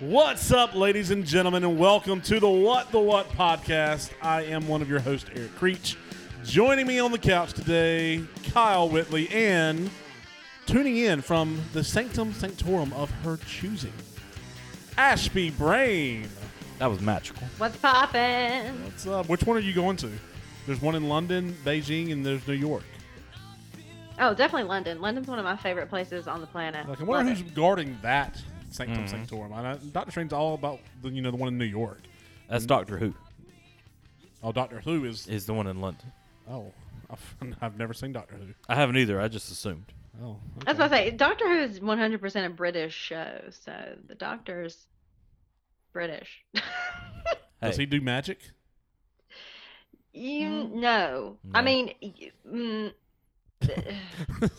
What's up, ladies and gentlemen, and welcome to the What the What podcast. I am one of your hosts, Eric Creech. Joining me on the couch today, Kyle Whitley, and tuning in from the sanctum sanctorum of her choosing, Ashby Brain. That was magical. What's poppin'? What's up? Which one are you going to? There's one in London, Beijing, and there's New York. Oh, definitely London. London's one of my favorite places on the planet. Like, I wonder Love who's it. guarding that sanctum sanctorum. I know Doctor Strange's all about the you know the one in New York. That's Doctor Who. Oh, Doctor Who is. Is the one in London. Oh, I've, I've never seen Doctor Who. I haven't either. I just assumed. Oh, That's what I say. Doctor Who is 100% a British show, so the Doctor's British. Does he do magic? you Hmm. no. I mean, y- mm,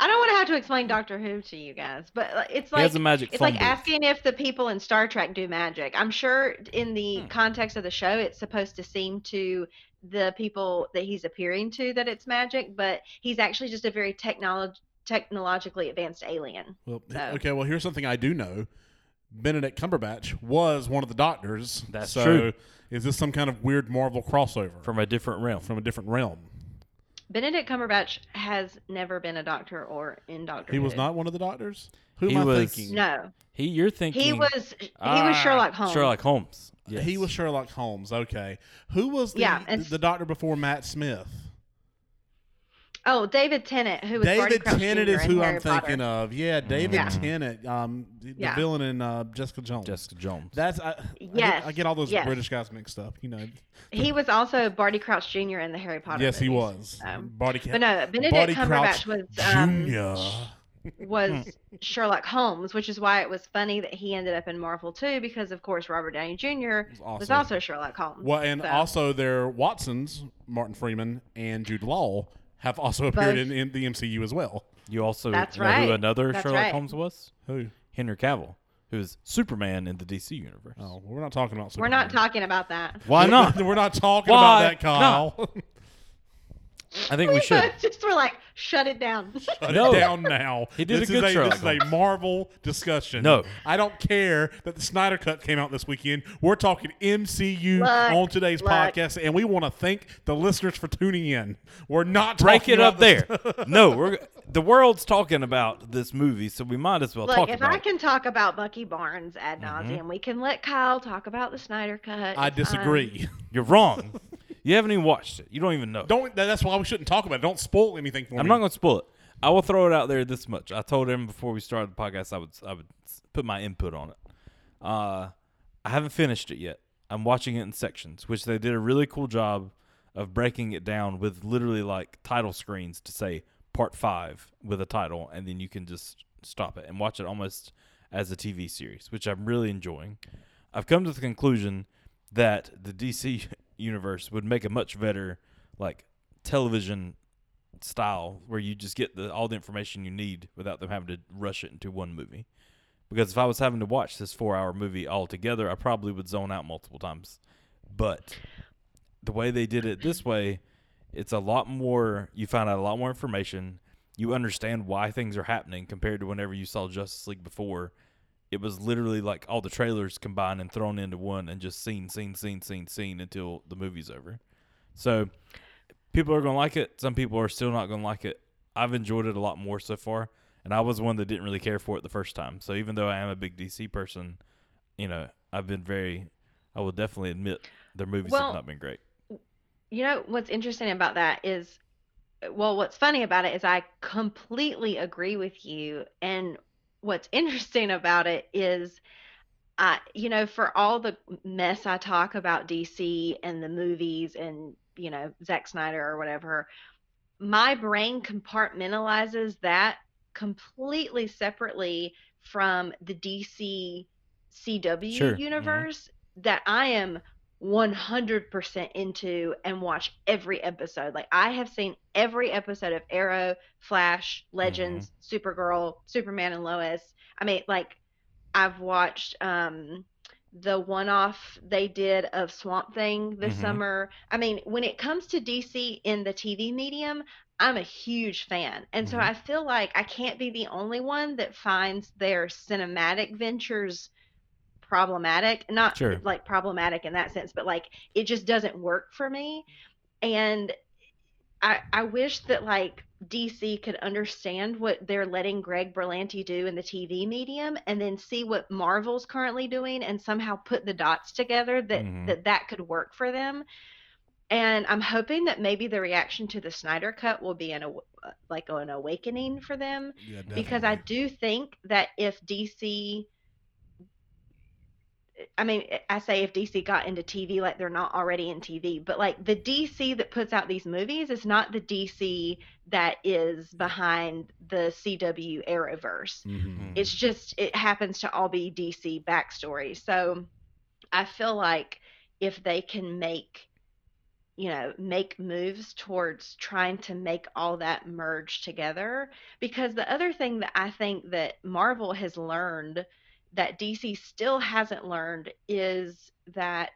I don't want to have to explain Doctor Who to you guys, but like, it's he like has a magic It's phone like booth. asking if the people in Star Trek do magic. I'm sure in the Hmm. context of the show, it's supposed to seem to the people that he's appearing to that it's magic, but he's actually just a very technolo- technologically advanced alien. Well, So- okay. Well, here's something I do know. Benedict Cumberbatch was one of the doctors. That's so true. Is this some kind of weird Marvel crossover from a different realm. from a different realm? Benedict Cumberbatch has never been a doctor or in Doctor He was not one of the doctors. Who He am I was- thinking? No, he, you're thinking he was he Ah, was Sherlock Holmes. Sherlock Holmes. Yes. He was Sherlock Holmes. Okay. Who was the Yeah, and- the doctor before Matt Smith? Oh, David Tennant, who was David Crouch Tennant Jr. is who Harry I'm thinking of. Yeah, David Yeah. Tennant, um, the Yeah. villain in uh, Jessica Jones. Jessica Jones. That's I, I get- I, get, all those yes. British guys mixed up. You know. He was also Barty Crouch Jr. in the Harry Potter. yes, he was. Um, Body But no, Benedict Barty Cumberbatch Crouch was um, Junior. was Sherlock Holmes, which is why it was funny that he ended up in Marvel too, because of course Robert Downey Jr. was awesome. also Sherlock Holmes. Well, and So- also their Watsons, Martin Freeman and Jude Law, have also appeared in, in the MCU as well. you also That's know who another That's Sherlock right. Holmes was? Who? Henry Cavill, who's Superman in the DC universe. Oh, we're not talking about. We're not talking about that. Why not? we're not talking Why about that, Kyle. I think we should. just were like, shut it down. Shut No. it down now. He did this a good is a, This is a Marvel discussion. No. I don't care that the Snyder Cut came out this weekend. We're talking MCU Look, on today's look. podcast, and we want to thank the listeners for tuning in. We're not Break talking it up about there. the- no, we're the world's talking about this movie, so we might as well Look, talk if about I it. can talk about Bucky Barnes ad Mm-hmm. nauseum, we can let Kyle talk about the Snyder Cut. I It's fine. disagree. You're wrong. You haven't even watched it. You don't even know. Don't. That's why we shouldn't talk about it. Don't spoil anything for me. I'm not going to spoil it. I will throw it out there this much. I told him before we started the podcast I would I would put my input on it. Uh, I haven't finished it yet. I'm watching it in sections, which they did a really cool job of breaking it down with literally like title screens to say part five with a title, and then you can just stop it and watch it almost as a TV series, which I'm really enjoying. I've come to the conclusion that the DC universe would make a much better like television style where you just get the all the information you need without them having to rush it into one movie. Because if I was having to watch this four hour movie all together, I probably would zone out multiple times. But the way they did it this way, it's a lot more you find out a lot more information. You understand why things are happening compared to whenever you saw Justice League before. It was literally like all the trailers combined and thrown into one and just scene, scene, scene, scene, scene until the movie's over. So people are going to like it. Some people are still not going to like it. I've enjoyed it a lot more so far, and I was one that didn't really care for it the first time. So even though I am a big DC person, you know, I've been very. I will definitely admit their movies Well- have not been great. You know what's interesting about that is, well, what's funny about it is I completely agree with you. And what's interesting about it is, I, you know, for all the mess I talk about DC and the movies and, you know, Zack Snyder or whatever, my brain compartmentalizes that completely separately from the DC CW Sure. Mhm. universe that I am 100% into and watch every episode. Like I have seen every episode of Arrow, Flash, Legends, Supergirl, Superman and Lois. I mean, like I've watched um the one-off they did of Swamp Thing this Mhm. summer. I mean, when it comes to DC in the TV medium, I'm a huge fan. And so Mhm. I feel like I can't be the only one that finds their cinematic ventures problematic. Not Sure. like problematic in that sense, but like it just doesn't work for me. And I I wish that like DC could understand what they're letting Greg Berlanti do in the TV medium and then see what Marvel's currently doing and somehow put the dots together that Mhm. that that could work for them. And I'm hoping that maybe the reaction to the Snyder cut will be an like an awakening for them Yeah, because I do think that if DC I mean, I say if DC got into TV like they're not already in TV, but like the DC that puts out these movies is not the DC that is behind the CW Arrowverse. Mhm. It's just it happens to all be DC backstory. So I feel like if they can make you know make moves towards trying to make all that merge together because the other thing that I think that Marvel has learned that DC still hasn't learned is that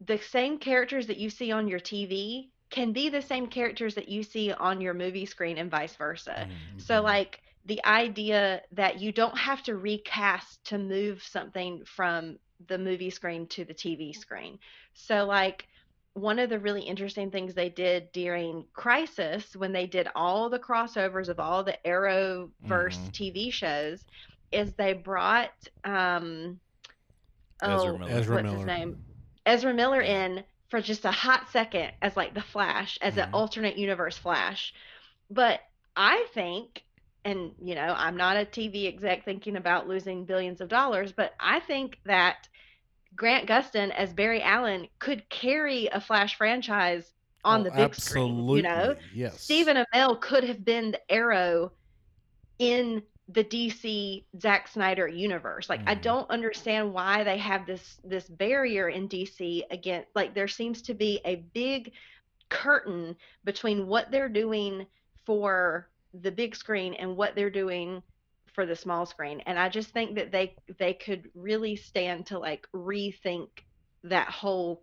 the same characters that you see on your TV can be the same characters that you see on your movie screen and vice versa. Mhm. So like the idea that you don't have to recast to move something from the movie screen to the TV screen. So like one of the really interesting things they did during Crisis when they did all the crossovers of all the Arrowverse Mhm. TV shows is they brought um Ezra oh Miller. Ezra what's Miller. his name? Ezra Miller in for just a hot second as like the Flash, as an Mhm. alternate universe Flash. But I think, and you know, I'm not a TV exec thinking about losing billions of dollars, but I think that Grant Gustin as Barry Allen could carry a Flash franchise on Oh, the big screen. You know, absolutely, yes. Stephen Amell could have been the Arrow in the DC Zack Snyder universe. Like I Mhm. don't understand why they have this this barrier in DC again. Like there seems to be a big curtain between what they're doing for the big screen and what they're doing for the small screen. And I just think that they they could really stand to like rethink that whole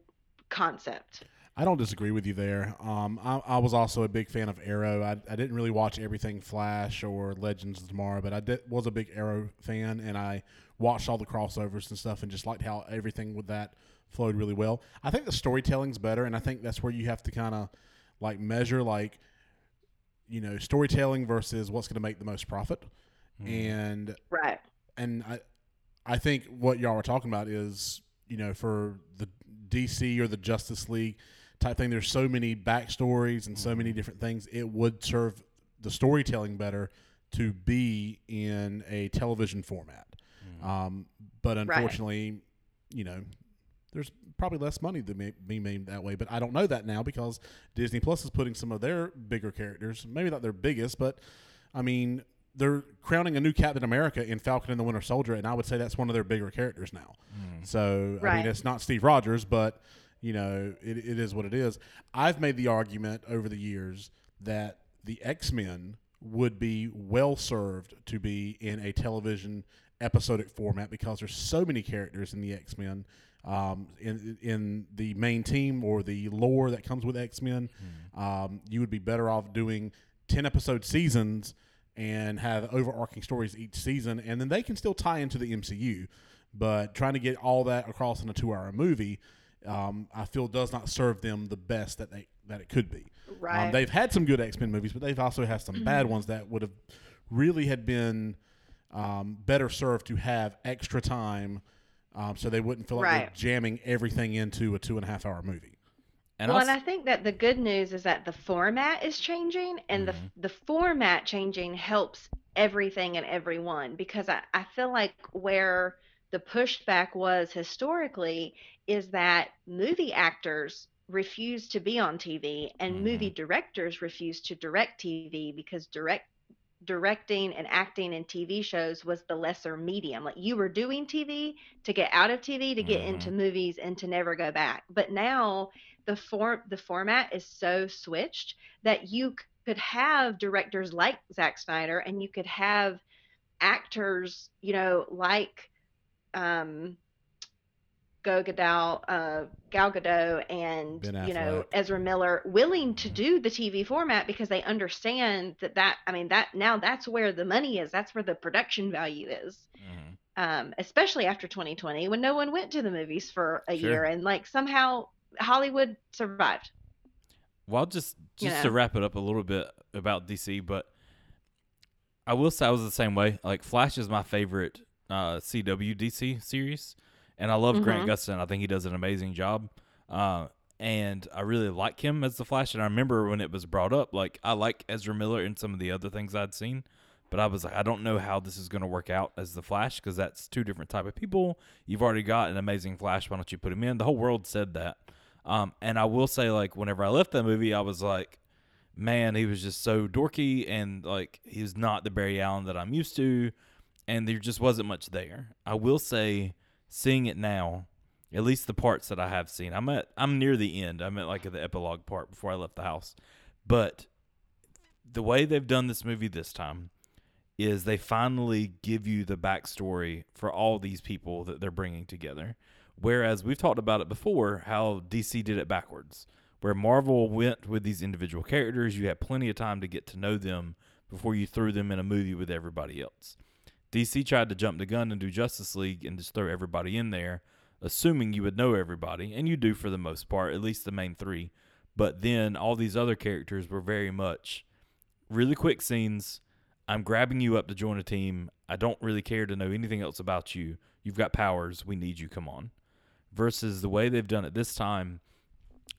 concept. I don't disagree with you there. Um, I, I was also a big fan of Arrow. I, I didn't really watch everything Flash or Legends of Tomorrow, but I did, was a big Arrow fan, and I watched all the crossovers and stuff, and just liked how everything with that flowed really well. I think the storytelling's better, and I think that's where you have to kind of like measure like you know storytelling versus what's going to make the most profit, Mhm. and Right. and I, I think what y'all were talking about is, you know, for the DC or the Justice League type thing, there's so many backstories and so many different things. It would serve the storytelling better to be in a television format. Mhm. Um, but unfortunately, you know, there's probably less money to ma- be made that way. But I don't know that now because Disney Plus is putting some of their bigger characters, maybe not their biggest, but I mean, they're crowning a new Captain America in Falcon and the Winter Soldier, and I would say that's one of their bigger characters now. Mhm. So I mean, it's not Steve Rogers, but you know, it, it is what it is. I've made the argument over the years that the X Men would be well served to be in a television episodic format because there's so many characters in the X Men. Um, in in the main team or the lore that comes with X Men, um, you would be better off doing ten episode seasons and have overarching stories each season, and then they can still tie into the MCU. But trying to get all that across in a two hour movie, um, I feel does not serve them the best that they that it could be. Right. Um, they've had some good X Men movies, but they've also had some bad ones that would have really had been um, better served to have extra time, um, so they wouldn't feel like they're jamming everything into a two and a half hour movie. And well, I'll and s- I think that the good news is that the format is changing, and Mhm. the the format changing helps everything and everyone because I, I feel like where the pushback was historically is that movie actors refuse to be on TV and movie directors refuse to direct TV because direct directing and acting in TV shows was the lesser medium. Like you were doing TV to get out of TV to get Mhm. into movies and to never go back. But now the form the format is so switched that you could have directors like Zack Snyder and you could have actors, you know, like um Go Gadot, uh, Gal Gadot, and you know Ezra Miller willing to do the TV format because they understand that that I mean that now that's where the money is. That's where the production value is. Mhm. Um, especially after 2020 when no one went to the movies for a Sure. year and like somehow Hollywood survived. Well, just You just know. to wrap it up a little bit about DC, but I will say I was the same way. Like Flash is my favorite uh, CW DC series, and I love Grant Mhm. Gustin. I think he does an amazing job, uh, and I really like him as the Flash. And I remember when it was brought up, like I like Ezra Miller and some of the other things I'd seen, but I was like, I don't know how this is going to work out as the Flash because that's two different type of people. You've already got an amazing Flash. Why don't you put him in? The whole world said that. Um, and I will say, like, whenever I left that movie, I was like, man, he was just so dorky and like he was not the Barry Allen that I'm used to, and there just wasn't much there. I will say, seeing it now, at least the parts that I have seen, I'm at I'm near the end. I'm at like the epilogue part before I left the house, but the way they've done this movie this time is they finally give you the backstory for all these people that they're bringing together. Whereas we've talked about it before, how DC did it backwards, where Marvel went with these individual characters. You had plenty of time to get to know them before you threw them in a movie with everybody else. DC tried to jump the gun and do Justice League and just throw everybody in there, assuming you would know everybody, and you do for the most part, at least the main three. But then all these other characters were very much really quick scenes. I'm grabbing you up to join a team. I don't really care to know anything else about you. You've got powers. We need you. Come on. Versus the way they've done it this time.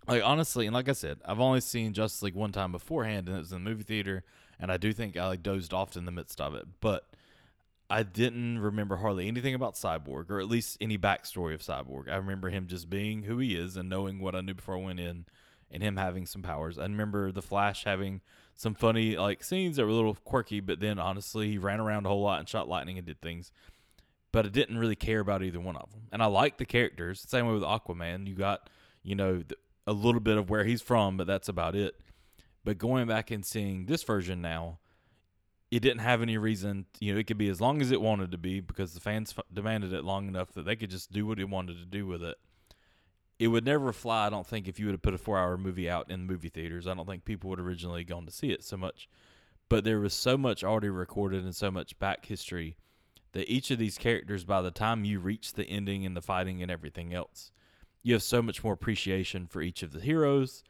Like honestly, and like I said, I've only seen Justice League one time beforehand, and it was in the movie theater, and I do think I like dozed off in the midst of it. But I didn't remember hardly anything about Cyborg, or at least any backstory of Cyborg. I remember him just being who he is and knowing what I knew before I went in, and him having some powers. I remember the Flash having some funny like scenes that were a little quirky, but then honestly, he ran around a whole lot and shot lightning and did things. But I didn't really care about either one of them, and I like the characters. Same way with Aquaman, you got you know a little bit of where he's from, but that's about it. But going back and seeing this version now, it didn't have any reason. You know, it could be as long as it wanted to be because the fans f- demanded it long enough that they could just do what it wanted to do with it. It would never fly, I don't think, if you would have put a four-hour movie out in movie theaters. I don't think people would originally gone to see it so much. But there was so much already recorded and so much back history that each of these characters, by the time you reach the ending and the fighting and everything else, you have so much more appreciation for each of the heroes,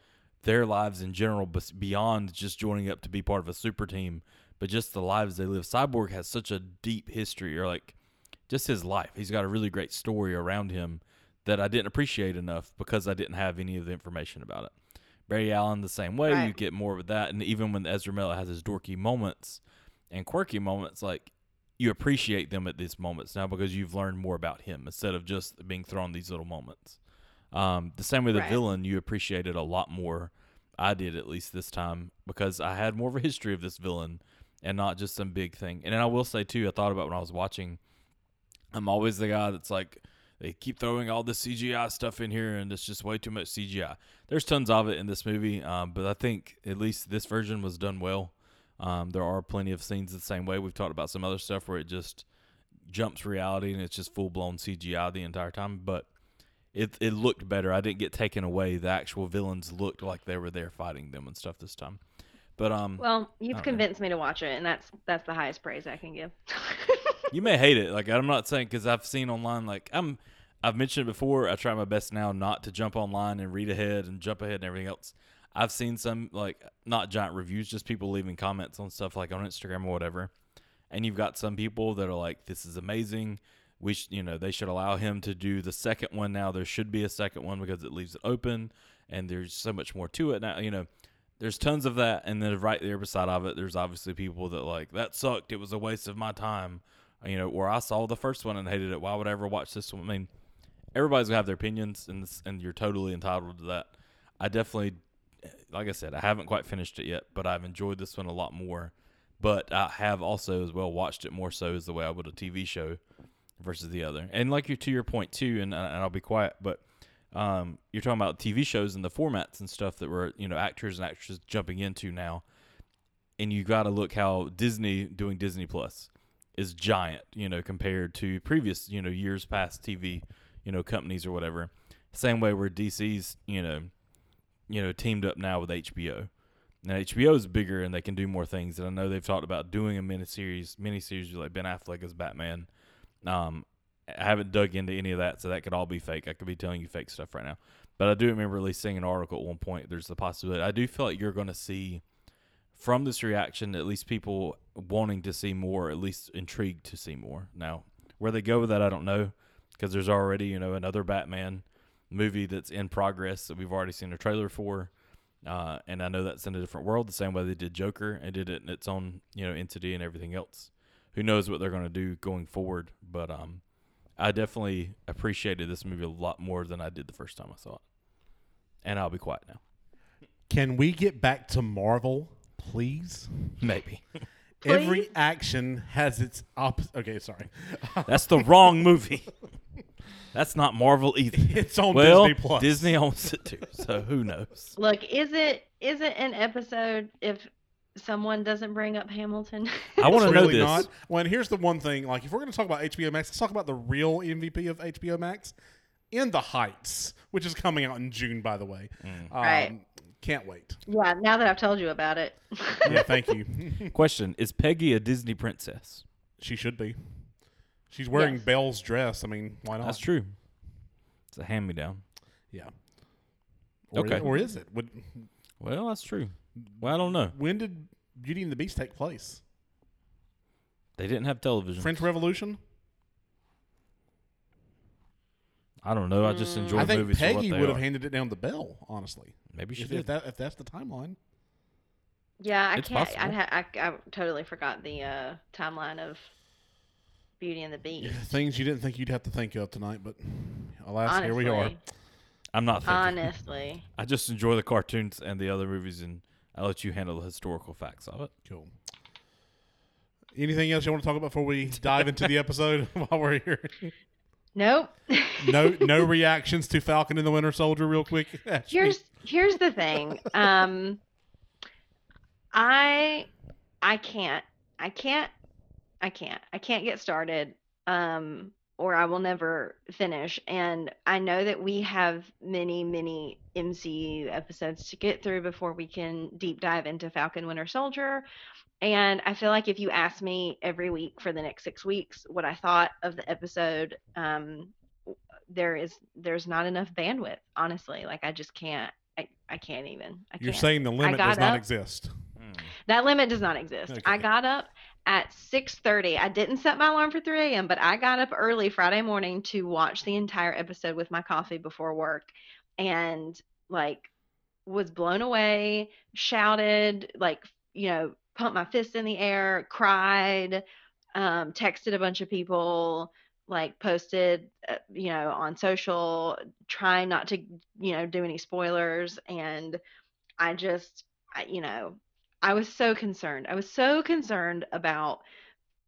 their lives in general, beyond just joining up to be part of a super team, but just the lives they live. Cyborg has such a deep history, or like just his life. He's got a really great story around him that I didn't appreciate enough because I didn't have any of the information about it. Barry Allen the same way. You get more of that, and even when Ezra Miller has his dorky moments and quirky moments, like you appreciate them at these moments now because you've learned more about him instead of just being thrown these little moments. Um, the same with the Right. villain, you appreciate it a lot more. I did at least this time because I had more of a history of this villain and not just some big thing. And I will say too, I thought about when I was watching. I'm always the guy that's like, they keep throwing all the CGI stuff in here, and it's just way too much CGI. There's tons of it in this movie, um, but I think at least this version was done well. Um, there are plenty of scenes the same way. We've talked about some other stuff where it just jumps reality and it's just full blown CGI the entire time, but it it looked better. I didn't get taken away. The actual villains looked like they were there fighting them and stuff this time. But um, Well, you've convinced me to watch it, and that's that's the highest praise I can give. you may hate it. Like I'm not saying because I've seen online. Like I'm, I've mentioned it before. I try my best now not to jump online and read ahead and jump ahead and everything else. I've seen some like not giant reviews, just people leaving comments on stuff like on Instagram or whatever. And you've got some people that are like, "This is amazing. We, sh- you know, they should allow him to do the second one now. There should be a second one because it leaves it open, and there's so much more to it now. You know, there's tons of that, and then right there beside of it, there's obviously people that like that sucked. It was a waste of my time. You know, where I saw the first one and hated it. Why would I ever watch this one? I mean, everybody's gonna have their opinions, and this, and you're totally entitled to that. I definitely, like I said, I haven't quite finished it yet, but I've enjoyed this one a lot more. But I have also as well watched it more so as the way I would a TV show versus the other. And like you to your point too, and, and I'll be quiet, but um, you're talking about TV shows and the formats and stuff that were you know actors and actresses jumping into now, and you got to look how Disney doing Disney Plus is giant, you know, compared to previous you know years past TV. you know companies or whatever. Same way where DC's you know you know teamed up now with HBO. Now HBO is bigger and they can do more things. And I know they've talked about doing a miniseries, miniseries like Ben Affleck as Batman. Um, I haven't dug into any of that, so that could all be fake. I could be telling you fake stuff right now. But I do remember at least seeing an article at one point. There's the possibility. I do feel like you're going to see from this reaction at least people wanting to see more, at least intrigued to see more. Now, where they go with that, I don't know, because there's already you know another Batman movie that's in progress that we've already seen a trailer for. Uh, and I know that's in a different world, the same way they did Joker and did it in its own, you know, entity and everything else. Who knows what they're going to do going forward? But um, I definitely appreciated this movie a lot more than I did the first time I saw it. And I'll be quiet now. Can we get back to Marvel, please? Maybe Every action has its opposite. Okay, sorry. that's the wrong movie. That's not Marvel either. It's on well, Disney Plus. Disney owns it too, so who knows? Look, is it is it an episode if someone doesn't bring up Hamilton? I want to know really this. Not. Well, and here's the one thing: like, if we're going to talk about HBO Max, let's talk about the real MVP of HBO Max, In the Heights, which is coming out in June, by the way. Um, Right. Can't wait. yeah, now that I've told you about it. Yeah, thank you. Question: Is Peggy a Disney princess? she should be. She's wearing Yes. Belle's dress. I mean, why not? That's true. It's a hand me down. Yeah. Or Okay. Is, or is it? Would, Well, that's true. Well, I don't know. when did Beauty and the Beast take place? They didn't have television. French Revolution. I don't know. I just enjoy I think movies for what Peggy they would have are. handed it down to Belle. Honestly, Maybe she if, did. if that if that's the timeline. Yeah, I It's can't. possible. I'd ha- I, I totally forgot the uh, timeline of Beauty and the Beast. Things you didn't think you'd have to think of tonight, but alas, Honestly, here we are. I'm not thinking. honestly, I just enjoy the cartoons and the other movies, and I let you handle the historical facts of it. Cool. Anything else you want to talk about before we dive into the episode while we're here? nope. No, no reactions to Falcon and the Winter Soldier, real quick. Ashley? here's here's the thing. Um, I I can't I can't I can't I can't get started. Um, or I will never finish. And I know that we have many many MCU episodes to get through before we can deep dive into Falcon Winter Soldier. And I feel like if you ask me every week for the next six weeks what I thought of the episode, um, there is there's not enough bandwidth. Honestly, like I just can't. I, I can't even. I You're can't. saying the limit got does not up. exist. that limit does not exist. I got up at 6:30. I didn't set my alarm for 3 a.m., but I got up early Friday morning to watch the entire episode with my coffee before work, and like was blown away, shouted, like you know, pumped my fist in the air, cried, um, texted a bunch of people, like posted, uh, you know, on social, trying not to, you know, do any spoilers, and I just, I, you know, I was so concerned. I was so concerned about,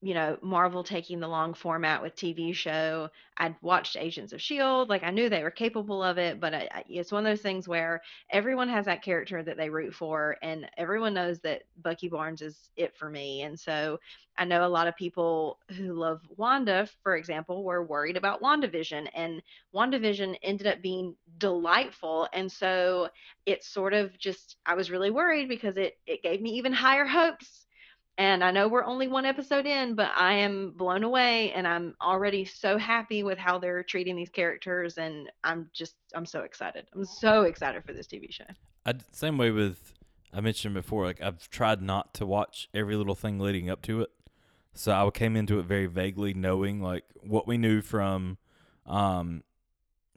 you know, Marvel taking the long format with TV show. I'd watched Agents of Shield, like I knew they were capable of it, but I, I, it's one of those things where everyone has that character that they root for, and everyone knows that Bucky Barnes is it for me. And so I know a lot of people who love Wanda, for example, were worried about WandaVision, and WandaVision ended up being delightful. And so it sort of just I was really worried because it it gave me even higher hopes. And I know we're only one episode in, but I am blown away and I'm already so happy with how they're treating these characters and I'm just I'm so excited. I'm so excited for this TV show. I, same way with I mentioned before. Like I've tried not to watch every little thing leading up to it, so I came into it very vaguely, knowing like what we knew from, um,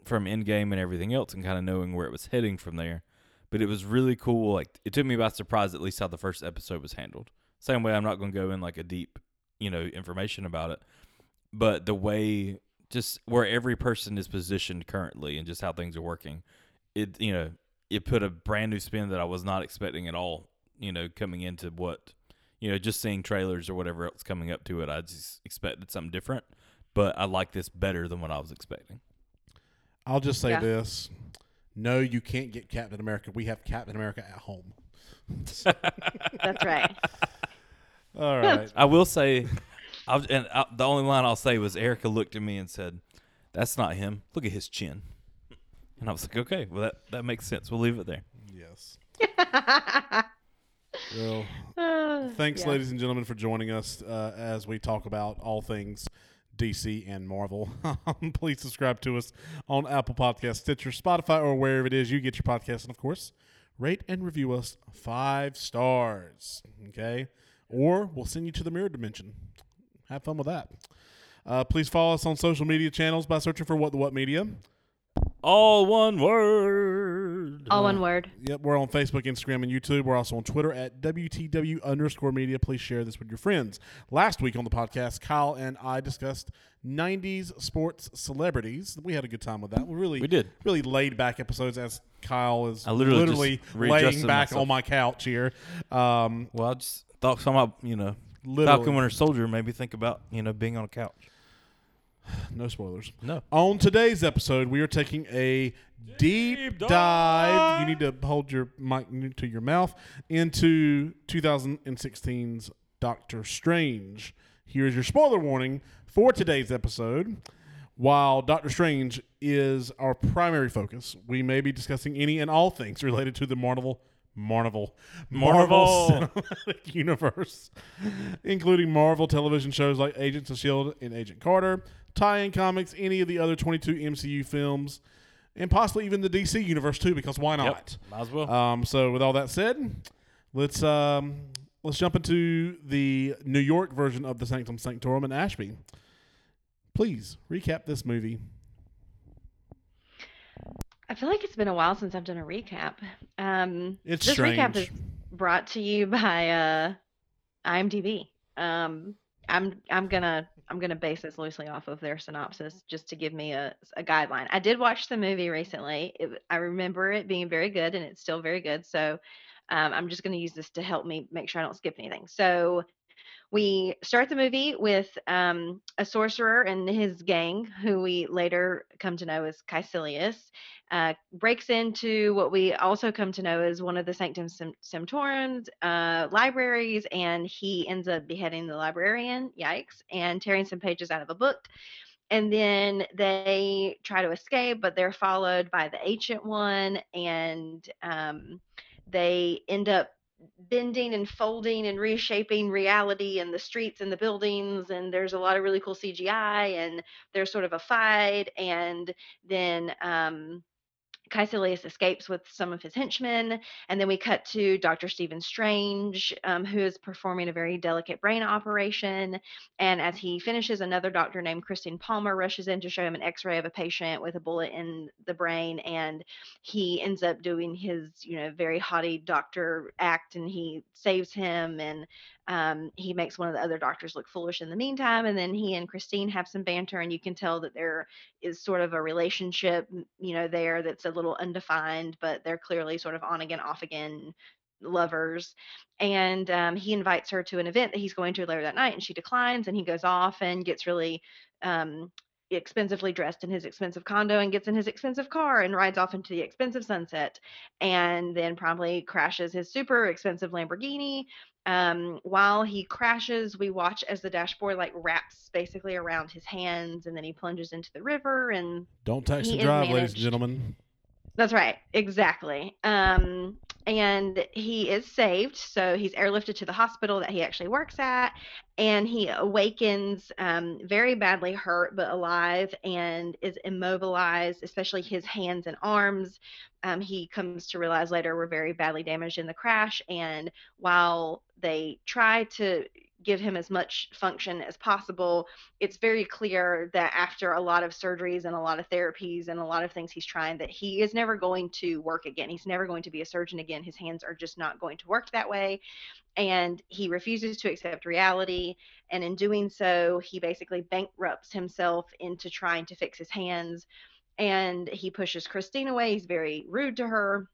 from Endgame and everything else, and kind of knowing where it was heading from there. But it was really cool. Like it took me by surprise, at least how the first episode was handled. Same way, I'm not going to go in like a deep, you know, information about it, but the way just where every person is positioned currently and just how things are working, it you know it put a brand new spin that I was not expecting at all. You know, coming into what, you know, just seeing trailers or whatever else coming up to it, I just expected something different. But I like this better than what I was expecting. I'll just say Yeah. this: No, you can't get Captain America. We have Captain America at home. That's right. All right. I will say, I was, and I, the only line I'll say was Erica looked at me and said, That's not him. Look at his chin. And I was like, okay, well that that makes sense. We'll leave it there. Yes. Well, Uh, thanks, yeah. ladies and gentlemen, for joining us uh, as we talk about all things DC and Marvel. Please subscribe to us on Apple Podcasts, Stitcher, Spotify, or wherever it is you get your podcasts. And of course, rate and review us five stars. Okay? Or we'll send you to the mirror dimension. Have fun with that. Uh, please follow us on social media channels by searching for What the What Media. All one word. All one word. Yep, we're on Facebook, Instagram, and YouTube. We're also on Twitter at WTW underscore media. Please share this with your friends. Last week on the podcast, Kyle and I discussed 90s sports celebrities. We had a good time with that. We really, We did. really laid back episodes as Kyle is I literally just laying back myself. on my couch here. Um, Well, I just thought some about you know literally, Falcon Winter Soldier made me think about you know being on a couch. No spoilers. No. On today's episode, we are taking a deep, Deep dive. dive. You need to hold your mic to your mouth into 2016's Doctor Strange. Here's your spoiler warning for today's episode. While Doctor Strange is our primary focus, we may be discussing any and all things related to the Marvel Marvel Marvel Marvel. Cinematic Universe, including Marvel television shows like Agents of Shield and Agent Carter, tie-in comics, any of the other 22 MCU films, and possibly even the DC universe too, because why not? Might as well. Um, so with all that said, let's um, let's jump into the New York version of the Sanctum Sanctorum in Ashby. Please recap this movie. I feel like it's been a while since I've done a recap. Um, It's this recap is brought to you by uh, IMDb. Um, I'm I'm gonna I'm gonna base this loosely off of their synopsis just to give me a, a guideline. I did watch the movie recently. It, I remember it being very good, and it's still very good. So um, I'm just gonna use this to help me make sure I don't skip anything. So we start the movie with um, a sorcerer and his gang, who we later come to know as Caecilius, uh, breaks into what we also come to know as one of the Sanctum Sanctorum's uh, libraries, and he ends up beheading the librarian, yikes, and tearing some pages out of a book. And then they try to escape, but they're followed by the Ancient One, and um, they end up bending and folding and reshaping reality and the streets and the buildings and there's a lot of really cool CGI and there's sort of a fight and then um Caecilius escapes with some of his henchmen, and then we cut to Dr. Stephen Strange, um, who is performing a very delicate brain operation. And as he finishes, another doctor named Christine Palmer rushes in to show him an x ray of a patient with a bullet in the brain. And he ends up doing his, you know, very haughty doctor act and he saves him. And um, he makes one of the other doctors look foolish in the meantime. And then he and Christine have some banter, and you can tell that they're sort of a relationship, you know, there that's a little undefined, but they're clearly sort of on again, off again lovers. And um, he invites her to an event that he's going to later that night, and she declines, and he goes off and gets really um, expensively dressed in his expensive condo and gets in his expensive car and rides off into the expensive sunset and then promptly crashes his super expensive Lamborghini um, while he crashes, we watch as the dashboard like wraps basically around his hands, and then he plunges into the river. And Don't text and drive, ladies and gentlemen. that's right, exactly. Um, and he is saved, so he's airlifted to the hospital that he actually works at, and he awakens um, very badly hurt but alive, and is immobilized, especially his hands and arms. Um, he comes to realize later were very badly damaged in the crash, and while they try to give him as much function as possible, it's very clear that after a lot of surgeries and a lot of therapies and a lot of things he's trying, that he is never going to work again. He's never going to be a surgeon again. His hands are just not going to work that way. And he refuses to accept reality. And in doing so, he basically bankrupts himself into trying to fix his hands. And he pushes Christine away. He's very rude to her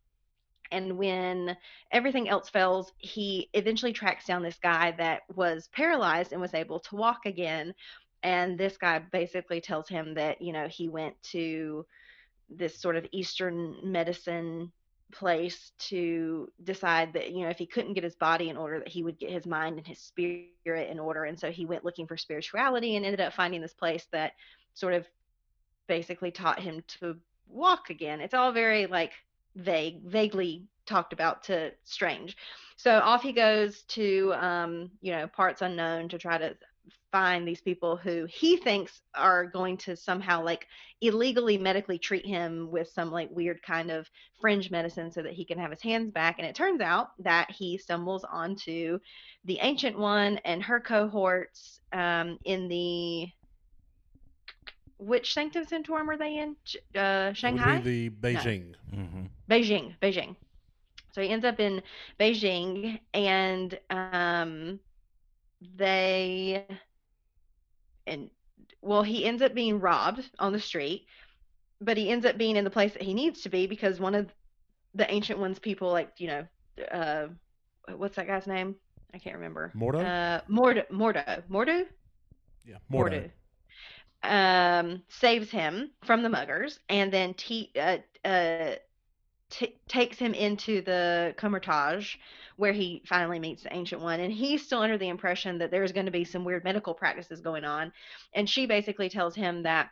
and when everything else fails, he eventually tracks down this guy that was paralyzed and was able to walk again. And this guy basically tells him that, you know, he went to this sort of Eastern medicine place to decide that, you know, if he couldn't get his body in order, that he would get his mind and his spirit in order. And so he went looking for spirituality and ended up finding this place that sort of basically taught him to walk again. It's all very like vague, vaguely talked about to Strange. So off he goes to, um, you know, parts unknown to try to find these people who he thinks are going to somehow like illegally medically treat him with some like weird kind of fringe medicine so that he can have his hands back. And it turns out that he stumbles onto the Ancient One and her cohorts um, in the which Sanctum Sanctorum are they in? Uh, Would Shanghai? be the Beijing. Mm-hmm. Beijing, Beijing. So he ends up in Beijing, and um, they and well, he ends up being robbed on the street, but he ends up being in the place that he needs to be because one of the ancient ones people like you know, uh, what's that guy's name? I can't remember. Mordo? Uh, Mordo, Mordo, Mordo, yeah, Mordo. um, saves him from the muggers and then te- uh, uh, t- takes him into the Kamar-Taj where he finally meets the Ancient One. And he's still under the impression that there's going to be some weird medical practices going on. And she basically tells him that,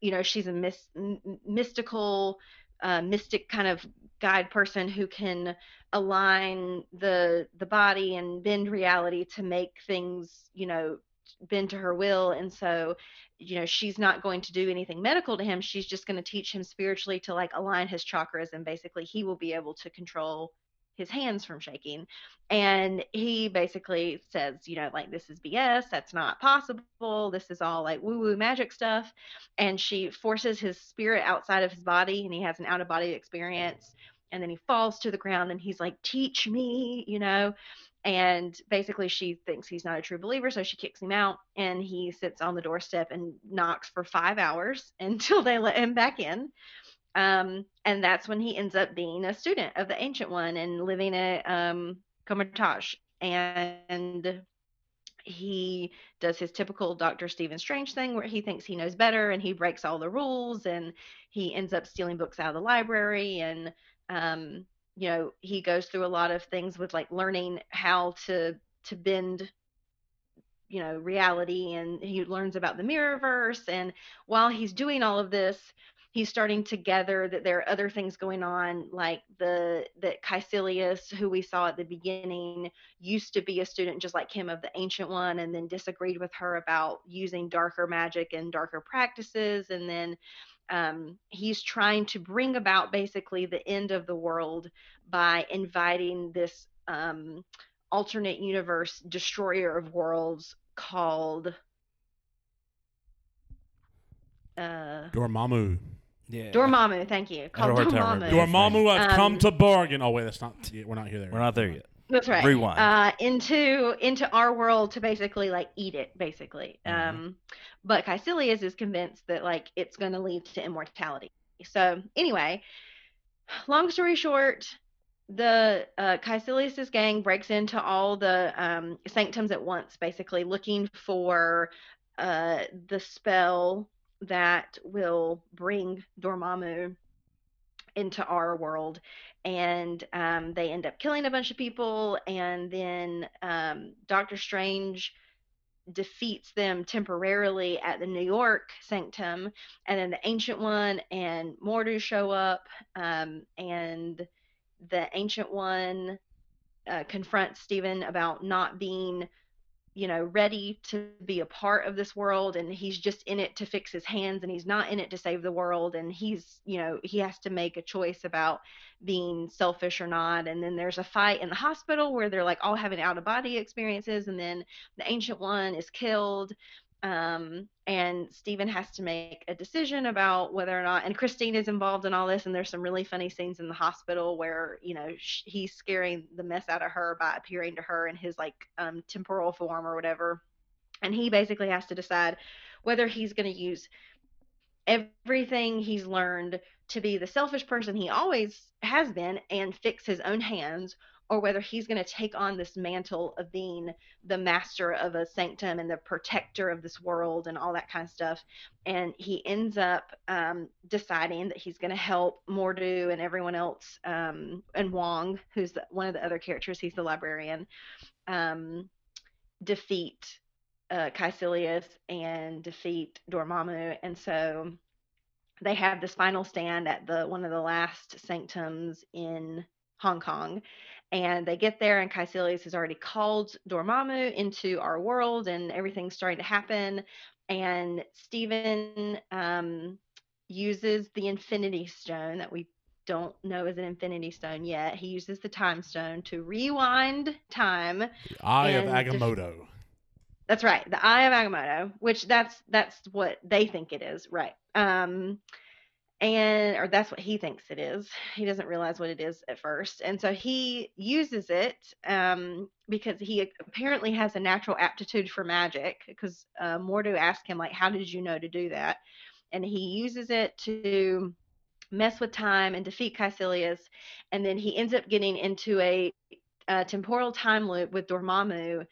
you know, she's a mis- m- mystical, uh, mystic kind of guide person who can align the the body and bend reality to make things, you know, bend to her will. And so you know she's not going to do anything medical to him. She's just going to teach him spiritually to like align his chakras and basically he will be able to control his hands from shaking. And he basically says you know like this is bs that's not possible this is all like woo woo magic stuff. And she forces his spirit outside of his body and he has an out of body experience. And then he falls to the ground and he's like teach me you know and basically she thinks he's not a true believer so she kicks him out and he sits on the doorstep and knocks for five hours until they let him back in um, and that's when he ends up being a student of the ancient one and living at um, and he does his typical Dr. Stephen Strange thing where he thinks he knows better and he breaks all the rules and he ends up stealing books out of the library and um, you know he goes through a lot of things with like learning how to to bend you know reality and he learns about the mirrorverse and while he's doing all of this he's starting to gather that there are other things going on like the that Caecilius who we saw at the beginning used to be a student just like him of the ancient one and then disagreed with her about using darker magic and darker practices and then um, he's trying to bring about basically the end of the world by inviting this um, alternate universe destroyer of worlds called uh, Dormammu. Yeah. Dormammu. Thank you. Called Dormammu. Dormammu, I've come Um, to bargain. Oh wait, that's not. We're not here there. We're not there yet. That's right. Rewind. Uh, into into our world to basically like eat it, basically. Mhm. Um, but Caecilius is convinced that like it's going to lead to immortality. So anyway, long story short, the uh, Caecilius's gang breaks into all the um, sanctums at once, basically looking for uh, the spell that will bring Dormammu into our world and um, they end up killing a bunch of people and then um, dr strange defeats them temporarily at the new york sanctum and then the ancient one and mordo show up um, and the ancient one uh, confronts stephen about not being you know ready to be a part of this world and he's just in it to fix his hands and he's not in it to save the world and he's you know he has to make a choice about being selfish or not. And then there's a fight in the hospital where they're like all having out of body experiences and then the ancient one is killed um, and Stephen has to make a decision about whether or not and Christine is involved in all this and there's some really funny scenes in the hospital where you know sh- he's scaring the mess out of her by appearing to her in his like um, temporal form or whatever. And he basically has to decide whether he's going to use everything he's learned to be the selfish person he always has been and fix his own hands or whether he's going to take on this mantle of being the master of a sanctum and the protector of this world and all that kind of stuff. And he ends up um, deciding that he's going to help Mordo and everyone else, um, and Wong, who's the, one of the other characters, he's the librarian, um, defeat uh, Caecilius and defeat Dormammu. And so they have this final stand at the one of the last sanctums in Hong Kong. And they get there, and Caecilius has already called Dormammu into our world, and everything's starting to happen. And Stephen um, uses the Infinity Stone that we don't know is an Infinity Stone yet. He uses the Time Stone to rewind time. The Eye of And def- Agamotto. That's right, the Eye of Agamotto, which that's that's what they think it is, right? Um, and or that's what he thinks it is. He doesn't realize what it is at first, and so he uses it um, because he apparently has a natural aptitude for magic. Because uh, Mordo asked him like, "How did you know to do that?" And he uses it to mess with time and defeat Caecilius, and then he ends up getting into a, a temporal time loop with Dormammu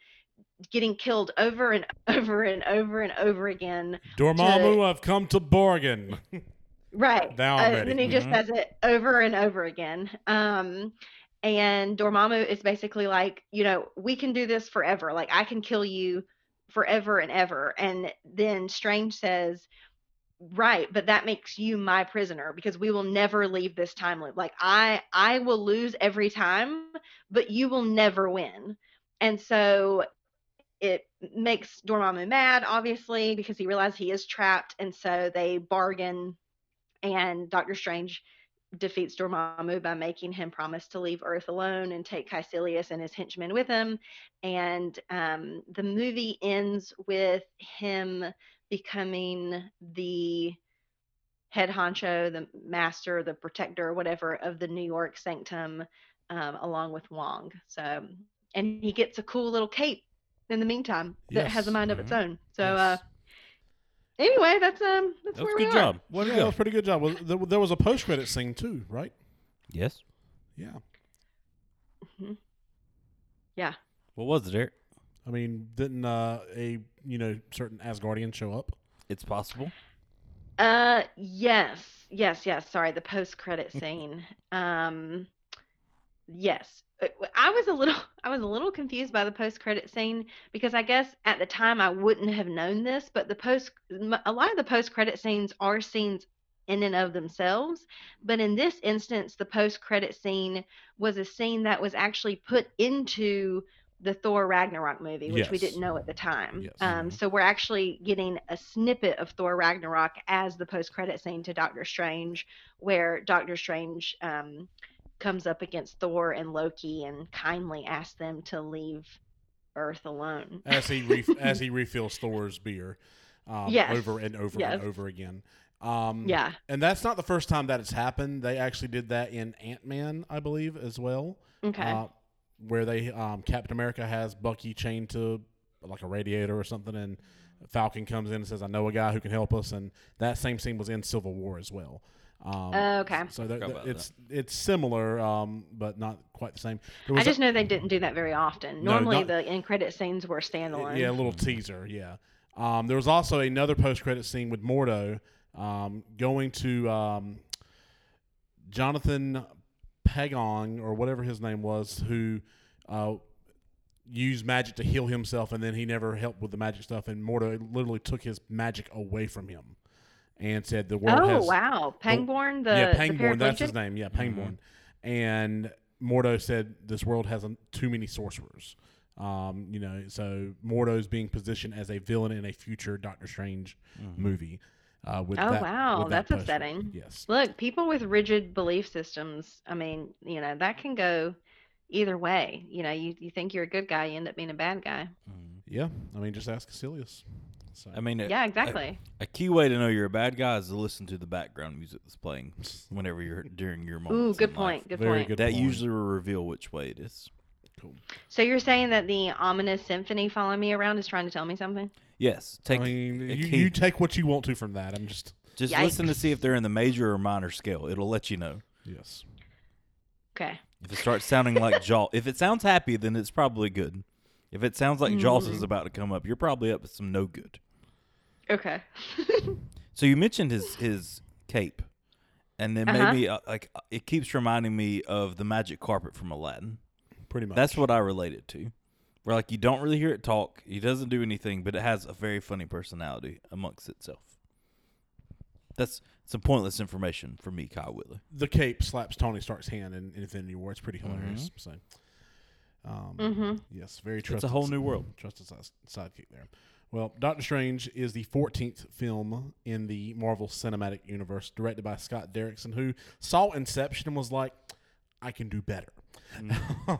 getting killed over and over and over and over again. Dormammu, I've come to bargain. Right. Uh. And he just Mhm. says it over and over again. Um, and Dormammu is basically like, you know, we can do this forever. Like I can kill you forever and ever. And then Strange says, right, but that makes you my prisoner because we will never leave this time loop. Like I I will lose every time, but you will never win. And so it makes Dormammu mad, obviously, because he realizes he is trapped, and so they bargain and Doctor Strange defeats Dormammu by making him promise to leave Earth alone and take Caecilius and his henchmen with him. And um, the movie ends with him becoming the head honcho, the master, the protector, whatever, of the New York Sanctum, um, along with Wong. So, and he gets a cool little cape in the meantime that has a Yes. mind of its Mhm. own. So, uh, Yes. Anyway, that's um, that's That was where a we good are. job. Way to yeah, that was a pretty good job. Well, there, there was a post credit scene too, right? Yes. Yeah. Yeah, What was it, Eric? I mean, didn't uh, a you know certain Asgardian show up? It's possible. Uh, yes, yes, yes. Sorry, the post-credit scene. Um, yes, I was a little, I was a little confused by the post-credit scene because I guess at the time I wouldn't have known this, but the post, a lot of the post-credit scenes are scenes in and of themselves, but in this instance, the post-credit scene was a scene that was actually put into the Thor Ragnarok movie, which we didn't know at the time. Yes. Um, so we're actually getting a snippet of Thor Ragnarok as the post-credit scene to Doctor Strange, where Doctor Strange um, comes up against Thor and Loki and kindly asks them to leave Earth alone. As he re- as he refills Thor's beer, um, Yes. over and over Yes. and over again. Um, Yeah. and that's not the first time that it's happened. They actually did that in Ant Man, I believe, as well. Okay. Uh, where they um, Captain America has Bucky chained to like a radiator or something, and Falcon comes in and says, "I know a guy who can help us." And that same scene was in Civil War as well. Um, Oh, okay. So there- Forgot about it's it's similar, um, but not quite the same. I was a- just know they didn't do that very often. No, Normally, not- the end credit scenes were standalone. Yeah, a little teaser. Yeah. Um, there was also another post credit scene with Mordo um, going to um, Jonathan Pagong or whatever his name was, who uh, used magic to heal himself, and then he never helped with the magic stuff, and Mordo literally took his magic away from him and said the world Oh has wow, Pangborn, the yeah, the Pangborn, that's his name. Yeah, Pangborn. And Mordo said this world has um, too many sorcerers. Um, you know, so Mordo's being positioned as a villain in a future Doctor Strange movie. Uh, with Oh, that, wow, with that that's poster. upsetting. Yes. Look, people with rigid belief systems, I mean, you know, that can go either way. You know, you, you think you're a good guy, you end up being a bad guy. Mhm. Yeah. I mean, just ask Caecilius. So, I mean, a, Yeah, exactly. a key way to know you're a bad guy is to listen to the background music that's playing whenever you're during your Ooh, good point. life. Good Very point. good. That point. usually will reveal which way it is. cool. So you're saying that the ominous symphony following me around is trying to tell me something? Yes, take I mean, you, key- you take what you want to from that. I'm just just listen to see if they're in the major or minor scale. It'll let you know. yes. Okay. If it starts sounding like Jaws, if it sounds happy, then it's probably good. If it sounds like Jaws is Mm. about to come up, you're probably up to some no good. Okay. So you mentioned his his cape, and then Uh-huh. maybe uh, like uh, it keeps reminding me of the magic carpet from Aladdin. Pretty much. That's what I relate it to. Where like you don't really hear it talk, he doesn't do anything, but it has a very funny personality amongst itself. That's some pointless information for me, Kyle Whitley. the cape slaps Tony Stark's hand in Infinity War. It's pretty hilarious. So, um, hmm yes, very trusted. It's a whole new world. Trusted side- sidekick there. Well, Doctor Strange is the 14th film in the Marvel Cinematic Universe, directed by Scott Derrickson, who saw Inception and was like, "I can do better."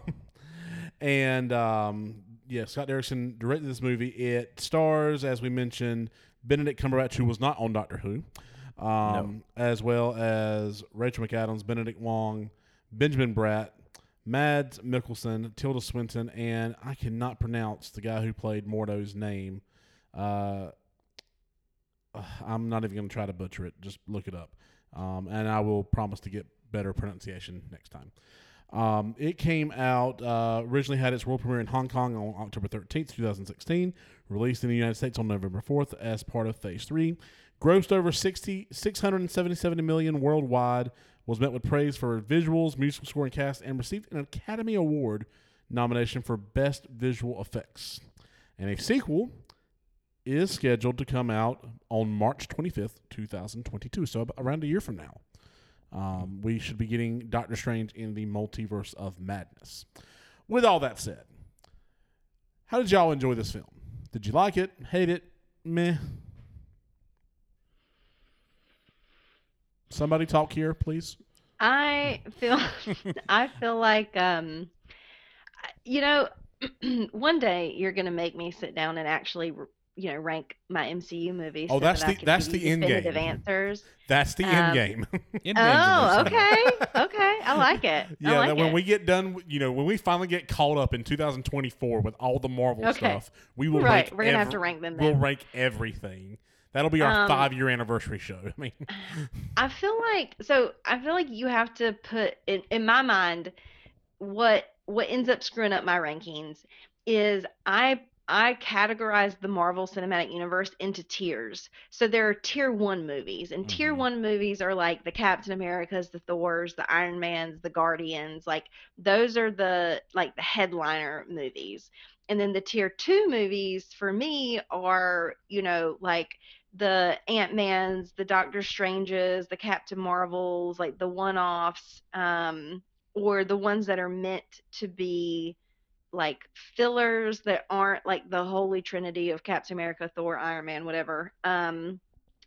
and um, yeah, Scott Derrickson directed this movie. It stars, as we mentioned, Benedict Cumberbatch, who was not on Doctor Who, um, as well as Rachel McAdams, Benedict Wong, Benjamin Bratt, Mads Mikkelsen, Tilda Swinton, and I cannot pronounce the guy who played Mordo's name. Uh, I'm not even going to try to butcher it. Just look it up, um, and I will promise to get better pronunciation next time. Um, it came out uh, originally had its world premiere in Hong Kong on October 13th, 2016. Released in the United States on November 4th as part of Phase 3. Grossed over 60, 677 million worldwide. Was met with praise for visuals, musical score, and cast, and received an Academy Award nomination for Best Visual Effects. And a sequel is scheduled to come out on March 25th, 2022. So around a year from now. Um, we should be getting Doctor Strange in the Multiverse of Madness. With all that said, how did y'all enjoy this film? Did you like it? Hate it? Meh. Somebody talk here, please. I feel I feel like um you know one day you're going to make me sit down and actually you know rank my MCU movies Oh, so that's that I the- that's the end game. answers. That's the Um, end game. Endgame's in Oh, okay. Okay. I like it. yeah, I like that when it. we get done, you know, when we finally get caught up in 2024 with all the Marvel Okay. stuff, we will right, rank we're going to have to rank them We'll rank everything. That'll be our Um, five year anniversary show. I mean, I feel like so I feel like you have to put in in my mind what what ends up screwing up my rankings is I I categorize the Marvel Cinematic Universe into tiers. So there are tier 1 movies and tier Mhm. 1 movies are like the Captain Americas, the Thors, the Iron Mans, the Guardians, like those are the like the headliner movies. And then the tier 2 movies for me are, you know, like the Ant Mans, the Doctor Stranges, the Captain Marvels, like the one offs, um, or the ones that are meant to be like fillers that aren't like the holy trinity of Captain America, Thor, Iron Man, whatever, um,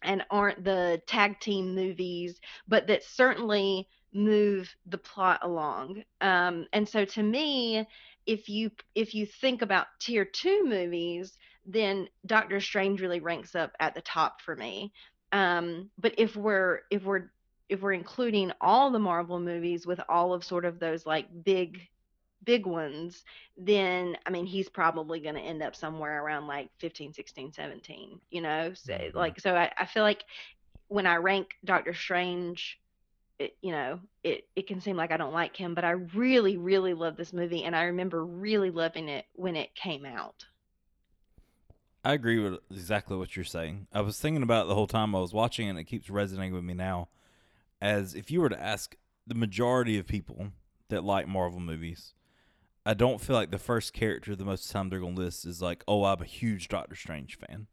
and aren't the tag team movies, but that certainly move the plot along. Um, and so to me, if you if you think about tier two movies, then Doctor Strange really ranks up at the top for me. Um, but if we're if we're if we're including all the Marvel movies with all of sort of those like big big ones, then I mean he's probably going to end up somewhere around like 15, 16, 17, you know? So Mhm. like so I, I feel like when I rank Doctor Strange it, you know, it it can seem like I don't like him, but I really really love this movie and I remember really loving it when it came out. I agree with exactly what you're saying. I was thinking about it the whole time I was watching, and it keeps resonating with me now. As if you were to ask the majority of people that like Marvel movies, I don't feel like the first character the most time they're to list is like, oh, I'm a huge Doctor Strange fan.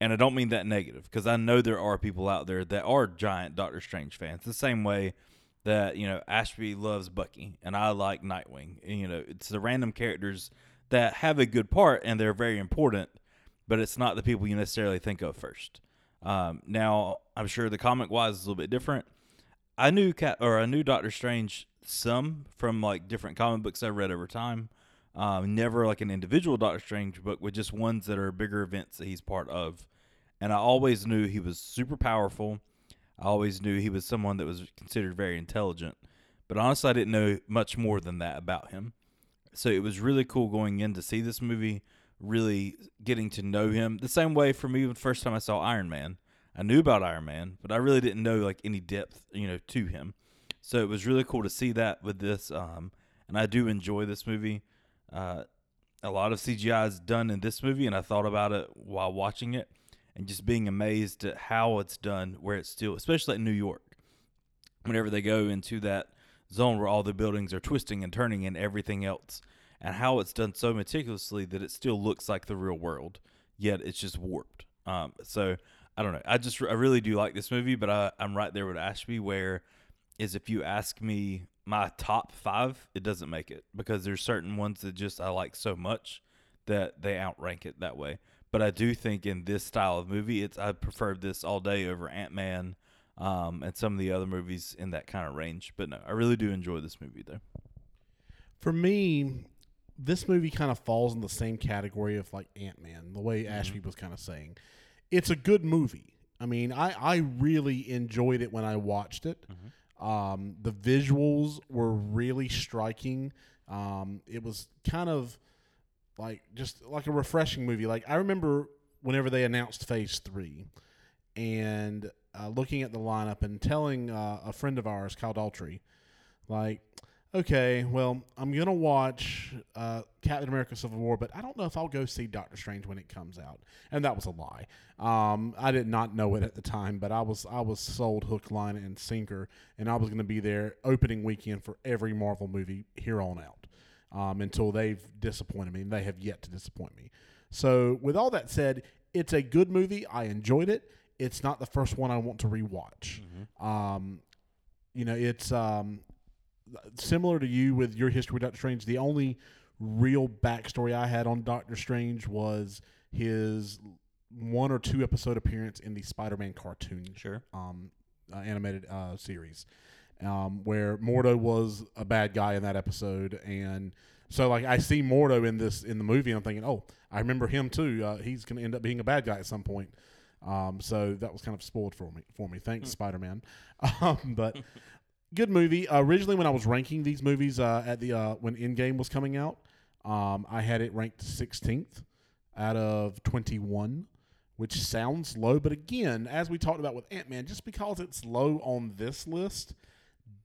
And I don't mean that negative because I know there are people out there that are giant Doctor Strange fans. The same way that, you know, Ashby loves Bucky and I like Nightwing. And, you know, it's the random characters that have a good part and they're very important, but it's not the people you necessarily think of first. Um, now, I'm sure the comic wise is a little bit different. I knew Cat or I knew Doctor Strange some from like different comic books I read over time. Um, never like an individual Doctor Strange book, with just ones that are bigger events that he's part of. And I always knew he was super powerful. I always knew he was someone that was considered very intelligent. But honestly, I didn't know much more than that about him. So it was really cool going in to see this movie, really getting to know him. The same way for me, the first time I saw Iron Man, I knew about Iron Man, but I really didn't know like any depth, you know, to him. So it was really cool to see that with this. Um, and I do enjoy this movie. Uh, a lot of CGI is done in this movie, and I thought about it while watching it, and just being amazed at how it's done, where it's still, especially in New York, whenever they go into that zone where all the buildings are twisting and turning and everything else, and how it's done so meticulously that it still looks like the real world, yet it's just warped. Um, so I don't know. I just I really do like this movie, but I, I'm right there with Ashby. Where is if you ask me my top five, it doesn't make it because there's certain ones that just I like so much that they outrank it that way. But I do think in this style of movie, it's I prefer this all day over Ant Man um, and some of the other movies in that kind of range. But no, I really do enjoy this movie though. For me, this movie kind of falls in the same category of like Ant Man, the way Ashby was kind of saying. It's a good movie. I mean, I, I really enjoyed it when I watched it. Um, the visuals were really striking. Um, it was kind of like just like a refreshing movie. Like I remember whenever they announced Phase Three, and uh, looking at the lineup and telling uh, a friend of ours, Kyle Daltrey, like, okay, well, I'm gonna watch uh, Captain America: Civil War, but I don't know if I'll go see Doctor Strange when it comes out. And that was a lie. Um, I did not know it at the time, but I was I was sold hook, line, and sinker, and I was gonna be there opening weekend for every Marvel movie here on out. Um, until they've disappointed me, and they have yet to disappoint me. So, with all that said, it's a good movie. I enjoyed it. It's not the first one I want to rewatch. Um, you know, it's um, similar to you with your history with Doctor Strange. The only real backstory I had on Doctor Strange was his one or two episode appearance in the Spider-Man cartoon Sure. um, uh, animated uh, series, um, where Mordo was a bad guy in that episode, and so like I see Mordo in this in the movie, and I'm thinking, oh, I remember him too. Uh, he's going to end up being a bad guy at some point. Um, so that was kind of spoiled for me. For me, thanks Spider Man. Um, but good movie. Uh, originally, when I was ranking these movies uh, at the uh, when Endgame was coming out, um, I had it ranked 16th out of 21 which sounds low. But again, as we talked about with Ant Man, just because it's low on this list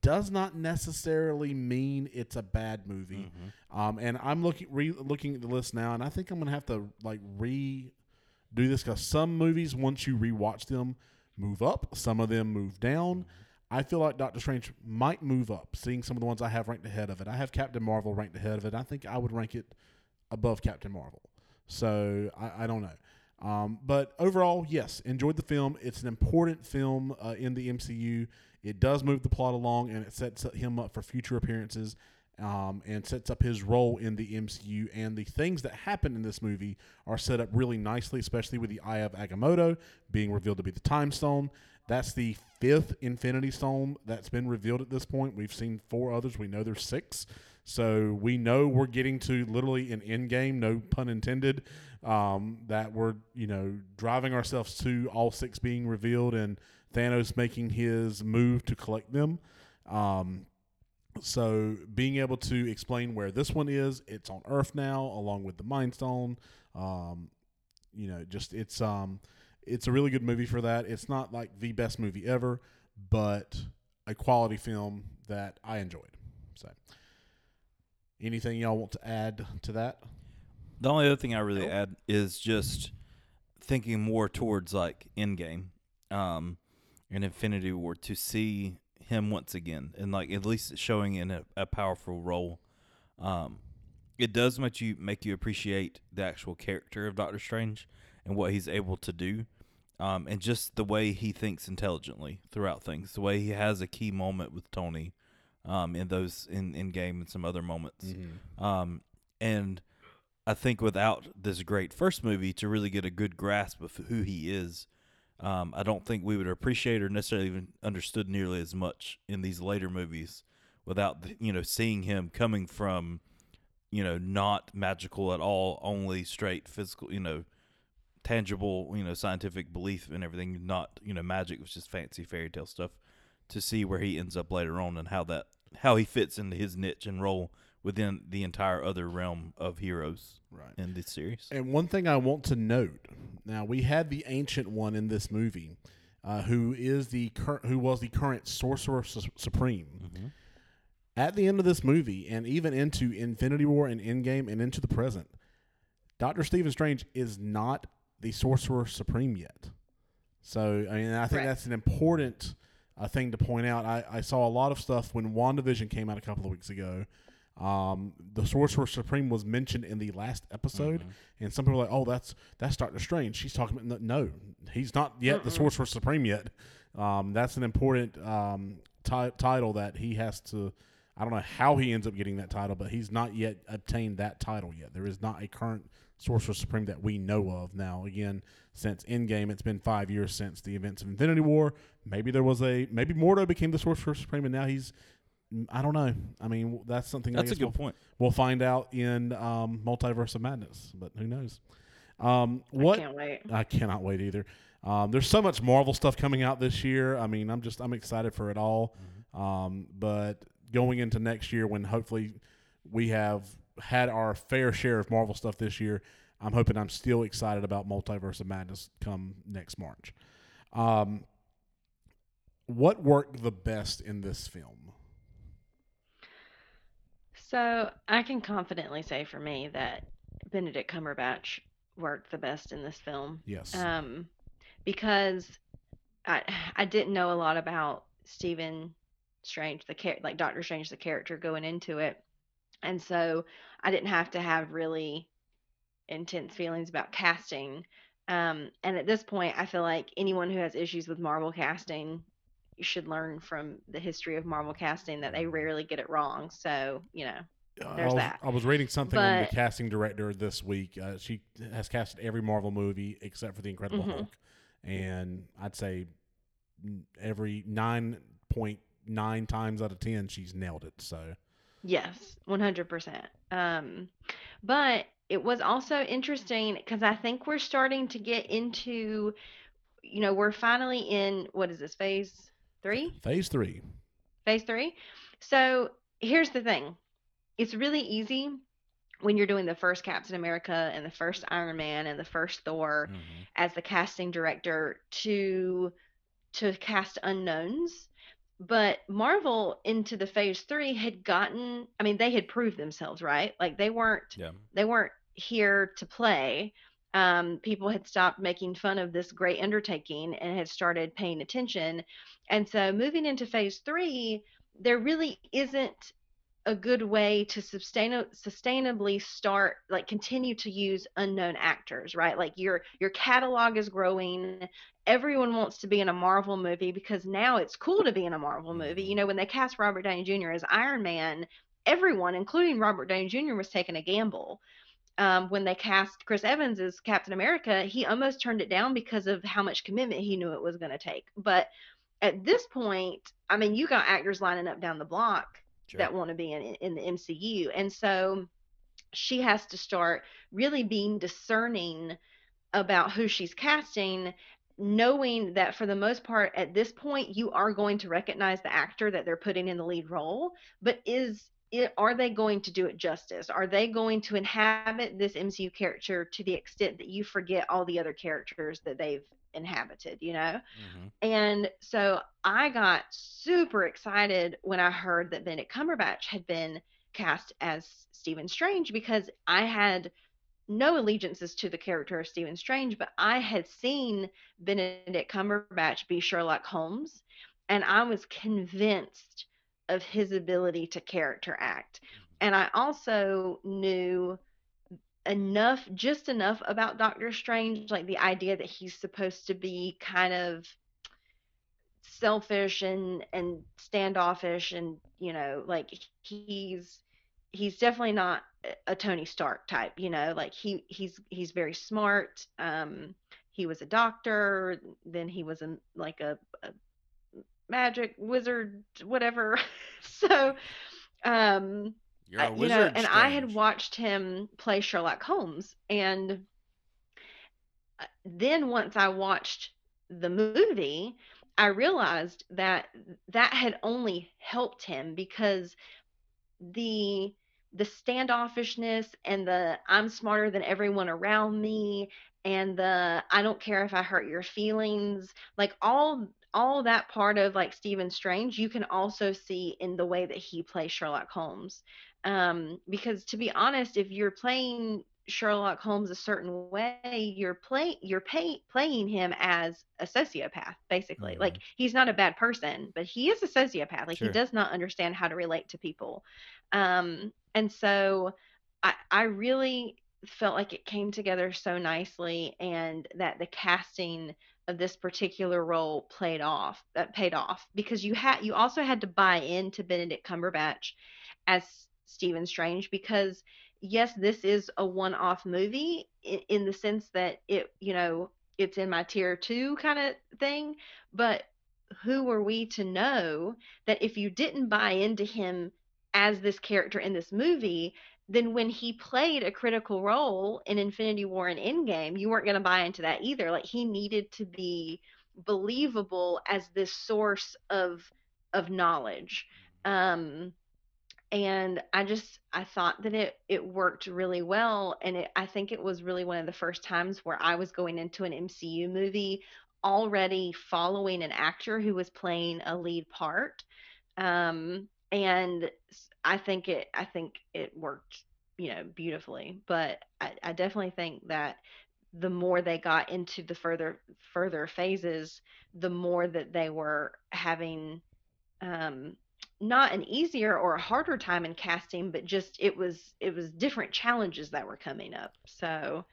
does not necessarily mean it's a bad movie. Um, and I'm looking re- looking at the list now, and I think I'm gonna have to like re do this because some movies, once you rewatch them, move up. Some of them move down. I feel like Doctor Strange might move up. Seeing some of the ones I have ranked ahead of it, I have Captain Marvel ranked ahead of it. I think I would rank it above Captain Marvel. So I, I don't know. Um, but overall, yes, enjoyed the film. It's an important film uh, in the MCU. It does move the plot along, and it sets him up for future appearances, um, and sets up his role in the MCU. And the things that happen in this movie are set up really nicely, especially with the Eye of Agamotto being revealed to be the Time Stone. That's the fifth Infinity Stone that's been revealed at this point. We've seen four others. We know there's six. So we know we're getting to literally an end game, no pun intended, um, that we're, you know, driving ourselves to all six being revealed and Thanos making his move to collect them. Um, so being able to explain where this one is, it's on Earth now, along with the Mind Stone. Um, you know, just it's um, it's a really good movie for that. It's not like the best movie ever, but a quality film that I enjoyed. So, anything y'all want to add to that? The only other thing I really Nope. add is just thinking more towards like Endgame, um, and Infinity War to see him once again and like at least showing in a, a powerful role. Um, it does make you make you appreciate the actual character of Doctor Strange and what he's able to do, um, and just the way he thinks intelligently throughout things. The way he has a key moment with Tony, um, in those in Endgame and some other moments, um, and I think without this great first movie to really get a good grasp of who he is, um, I don't think we would appreciate or necessarily even understood nearly as much in these later movies without the, you know seeing him coming from you know not magical at all, only straight physical, you know, tangible, you know, scientific belief and everything, not you know magic, was just fancy fairy tale stuff. To see where he ends up later on and how that how he fits into his niche and role within the entire other realm of heroes Right. in this series. And one thing I want to note now, we had the ancient one in this movie, uh, who is the cur- who was the current sorcerer Su- supreme. At the end of this movie, and even into Infinity War and Endgame, and into the present, Doctor Stephen Strange is not the sorcerer supreme yet. So, I mean, I think Correct. that's an important uh, thing to point out. I, I saw a lot of stuff when WandaVision came out a couple of weeks ago. Um, the Sorcerer Supreme was mentioned in the last episode, and some people are like, "Oh, that's that's Doctor Strange." She's talking about no, he's not yet the Sorcerer Supreme yet. Um, that's an important um, ti- title that he has to. I don't know how he ends up getting that title, but he's not yet obtained that title yet. There is not a current Sorcerer Supreme that we know of now. Again, since Endgame, it's been five years since the events of Infinity War. Maybe there was a maybe Mordo became the Sorcerer Supreme, and now he's. I don't know. I mean, that's something. I That's a good we'll, point. We'll find out in um, Multiverse of Madness, but who knows? Um, what I can't wait. I cannot wait either. Um, there's so much Marvel stuff coming out this year. I mean, I'm just I'm excited for it all. Um, but going into next year, when hopefully we have had our fair share of Marvel stuff this year, I'm hoping I'm still excited about Multiverse of Madness come next March. Um, what worked the best in this film? So I can confidently say for me that Benedict Cumberbatch worked the best in this film. Yes. Um, because I I didn't know a lot about Stephen Strange, the char- like Doctor Strange, the character going into it, and so I didn't have to have really intense feelings about casting. Um, and at this point, I feel like anyone who has issues with Marvel casting should learn from the history of Marvel casting that they rarely get it wrong. So you know, I there's was, that. I was reading something on the casting director this week. Uh, she has casted every Marvel movie except for the Incredible Mhm. Hulk, and I'd say every nine point nine times out of ten she's nailed it. So Yes, 100%. Um, but it was also interesting because I think we're starting to get into, you know, we're finally in, what is this, phase three? phase three, Phase three. So here's the thing it's really easy when you're doing the first Captain America and the first Iron Man and the first Thor Mhm. as the casting director to to cast unknowns but marvel into the phase three had gotten i mean they had proved themselves right? Like they weren't Yeah. they weren't here to play. Um, people had stopped making fun of this great undertaking and had started paying attention. And so moving into phase three there really isn't a good way to sustain sustainably start like continue to use unknown actors right? Like your your catalog is growing. Everyone wants to be in a marvel movie because now it's cool to be in a marvel movie. You know when they cast robert downey jr as iron man everyone including robert downey jr was taking a gamble. Um, when they cast chris evans as captain america he almost turned it down because of how much commitment he knew it was going to take. But at this point i mean you got actors lining up down the block Sure. that want to be in in the MCU. And so she has to start really being discerning about who she's casting knowing that for the most part at this point you are going to recognize the actor that they're putting in the lead role but is it, are they going to do it justice are they going to inhabit this mcu character to the extent that you forget all the other characters that they've inhabited you know Mhm. and so I got super excited when I heard that Benedict Cumberbatch had been cast as Stephen Strange because I had no allegiances to the character of Stephen Strange, but I had seen Benedict Cumberbatch be Sherlock Holmes, and I was convinced of his ability to character act. And I also knew enough, just enough about Doctor Strange, like the idea that he's supposed to be kind of selfish and and standoffish and you know like he's he's definitely not a Tony Stark type you know like he he's he's very smart um he was a doctor then he was a like a, a magic wizard whatever so um You're I- a you wizard. know, and I had watched him play Sherlock Holmes, and uh, then once I watched the movie, I realized that that had only helped him because the the standoffishness and the I'm smarter than everyone around me and the I don't care if I hurt your feelings, like all all that part of like Stephen Strange, you can also see in the way that he plays Sherlock Holmes um, because to be honest, if you're playing Sherlock Holmes a certain way, you're play you're pay, playing him as a sociopath, basically. Like he's not a bad person, but he is a sociopath. Like Sure. he does not understand how to relate to people. Um, And so I I really felt like it came together so nicely and that the casting of this particular role played off that paid off because you had you also had to buy into Benedict Cumberbatch as Stephen Strange because yes this is a one-off movie in, in the sense that it you know it's in my tier 2 kind of thing but who were we to know that if you didn't buy into him as this character in this movie then when he played a critical role in Infinity War and Endgame, you weren't going to buy into that either. Like he needed to be believable as this source of of knowledge. Um, and I just I thought that it it worked really well, and it, I think it was really one of the first times where I was going into an MCU movie already following an actor who was playing a lead part. Um, and I think it I think it worked, you know, beautifully. But I, I definitely think that the more they got into the further further phases, the more that they were having um not an easier or a harder time in casting, but just it was it was different challenges that were coming up. So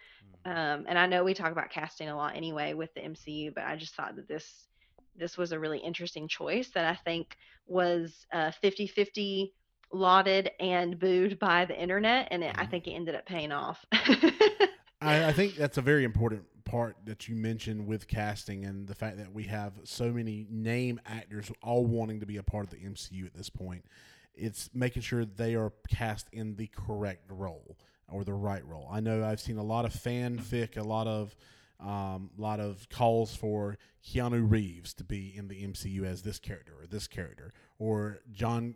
mm-hmm. um and I know we talk about casting a lot anyway with the MCU, but I just thought that this this was a really interesting choice that I think was uh 50-50 lauded and booed by the internet, and it, I mm-hmm. think it ended up paying off. I, I, think that's a very important part that you mentioned with casting and the fact that we have so many name actors all wanting to be a part of the MCU at this point. It's making sure they are cast in the correct role or the right role. I know I've seen a lot of fanfic, a lot of um, a lot of calls for Keanu Reeves to be in the MCU as this character or this character, or John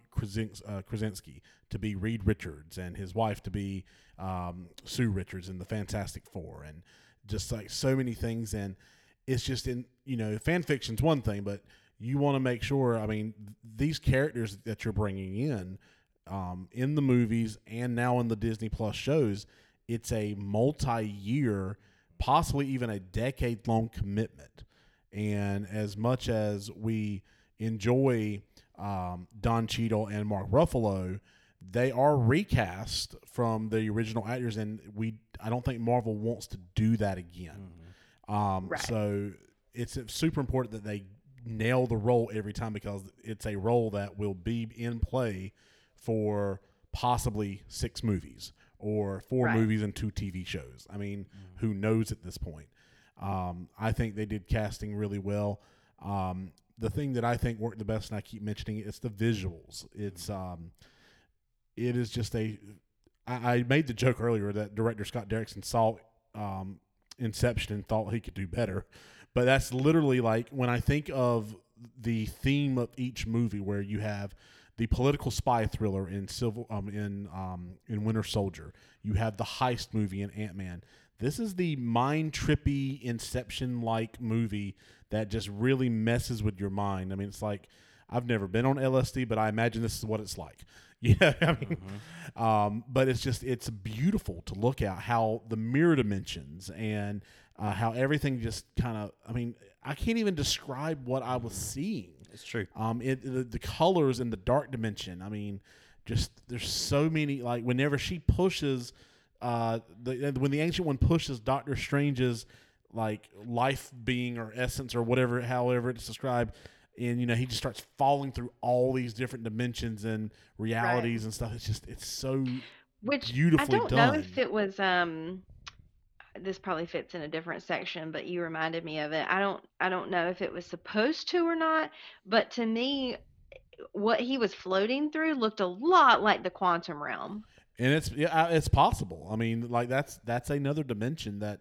uh, Krasinski to be Reed Richards and his wife to be um, Sue Richards in the Fantastic Four, and just like so many things. And it's just in you know fan fiction's one thing, but you want to make sure. I mean, these characters that you're bringing in um, in the movies and now in the Disney Plus shows, it's a multi-year possibly even a decade long commitment. And as much as we enjoy um, Don Cheadle and Mark Ruffalo, they are recast from the original actors, and we I don't think Marvel wants to do that again. Mm-hmm. Um, right. So it's super important that they nail the role every time because it's a role that will be in play for possibly six movies or four right. movies and two TV shows. I mean, mm-hmm. who knows at this point? Um, I think they did casting really well. Um, the thing that I think worked the best, and I keep mentioning it, it's the visuals. It's um, it is just a. I, I made the joke earlier that director Scott Derrickson saw um, Inception and thought he could do better, but that's literally like when I think of the theme of each movie, where you have the political spy thriller in civil um, in um, in Winter Soldier. You have the heist movie in Ant Man. This is the mind trippy Inception like movie that just really messes with your mind. I mean, it's like I've never been on LSD, but I imagine this is what it's like. Yeah, I mean, mm-hmm. um, but it's just it's beautiful to look at how the mirror dimensions and uh, how everything just kind of. I mean, I can't even describe what I was seeing it's true. Um, it the, the colors in the dark dimension. I mean, just there's so many. Like whenever she pushes, uh, the when the ancient one pushes Doctor Strange's like life being or essence or whatever, however it's described, and you know he just starts falling through all these different dimensions and realities right. and stuff. It's just it's so which beautifully I don't done. know if it was um this probably fits in a different section, but you reminded me of it. I don't I don't know if it was supposed to or not, but to me what he was floating through looked a lot like the quantum realm. And it's yeah, it's possible. I mean, like that's that's another dimension that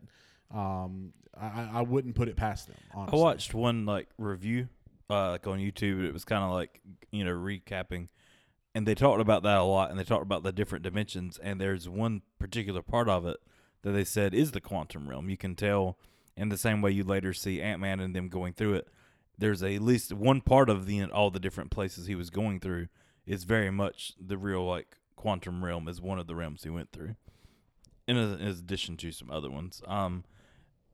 um I, I wouldn't put it past them. Honestly. I watched one like review uh like on YouTube. It was kind of like you know recapping, and they talked about that a lot, and they talked about the different dimensions. And there's one particular part of it that they said is the quantum realm. You can tell in the same way you later see Ant Man and them going through it. There's a, at least one part of the all the different places he was going through is very much the real like quantum realm is one of the realms he went through. In, a, in addition to some other ones, um,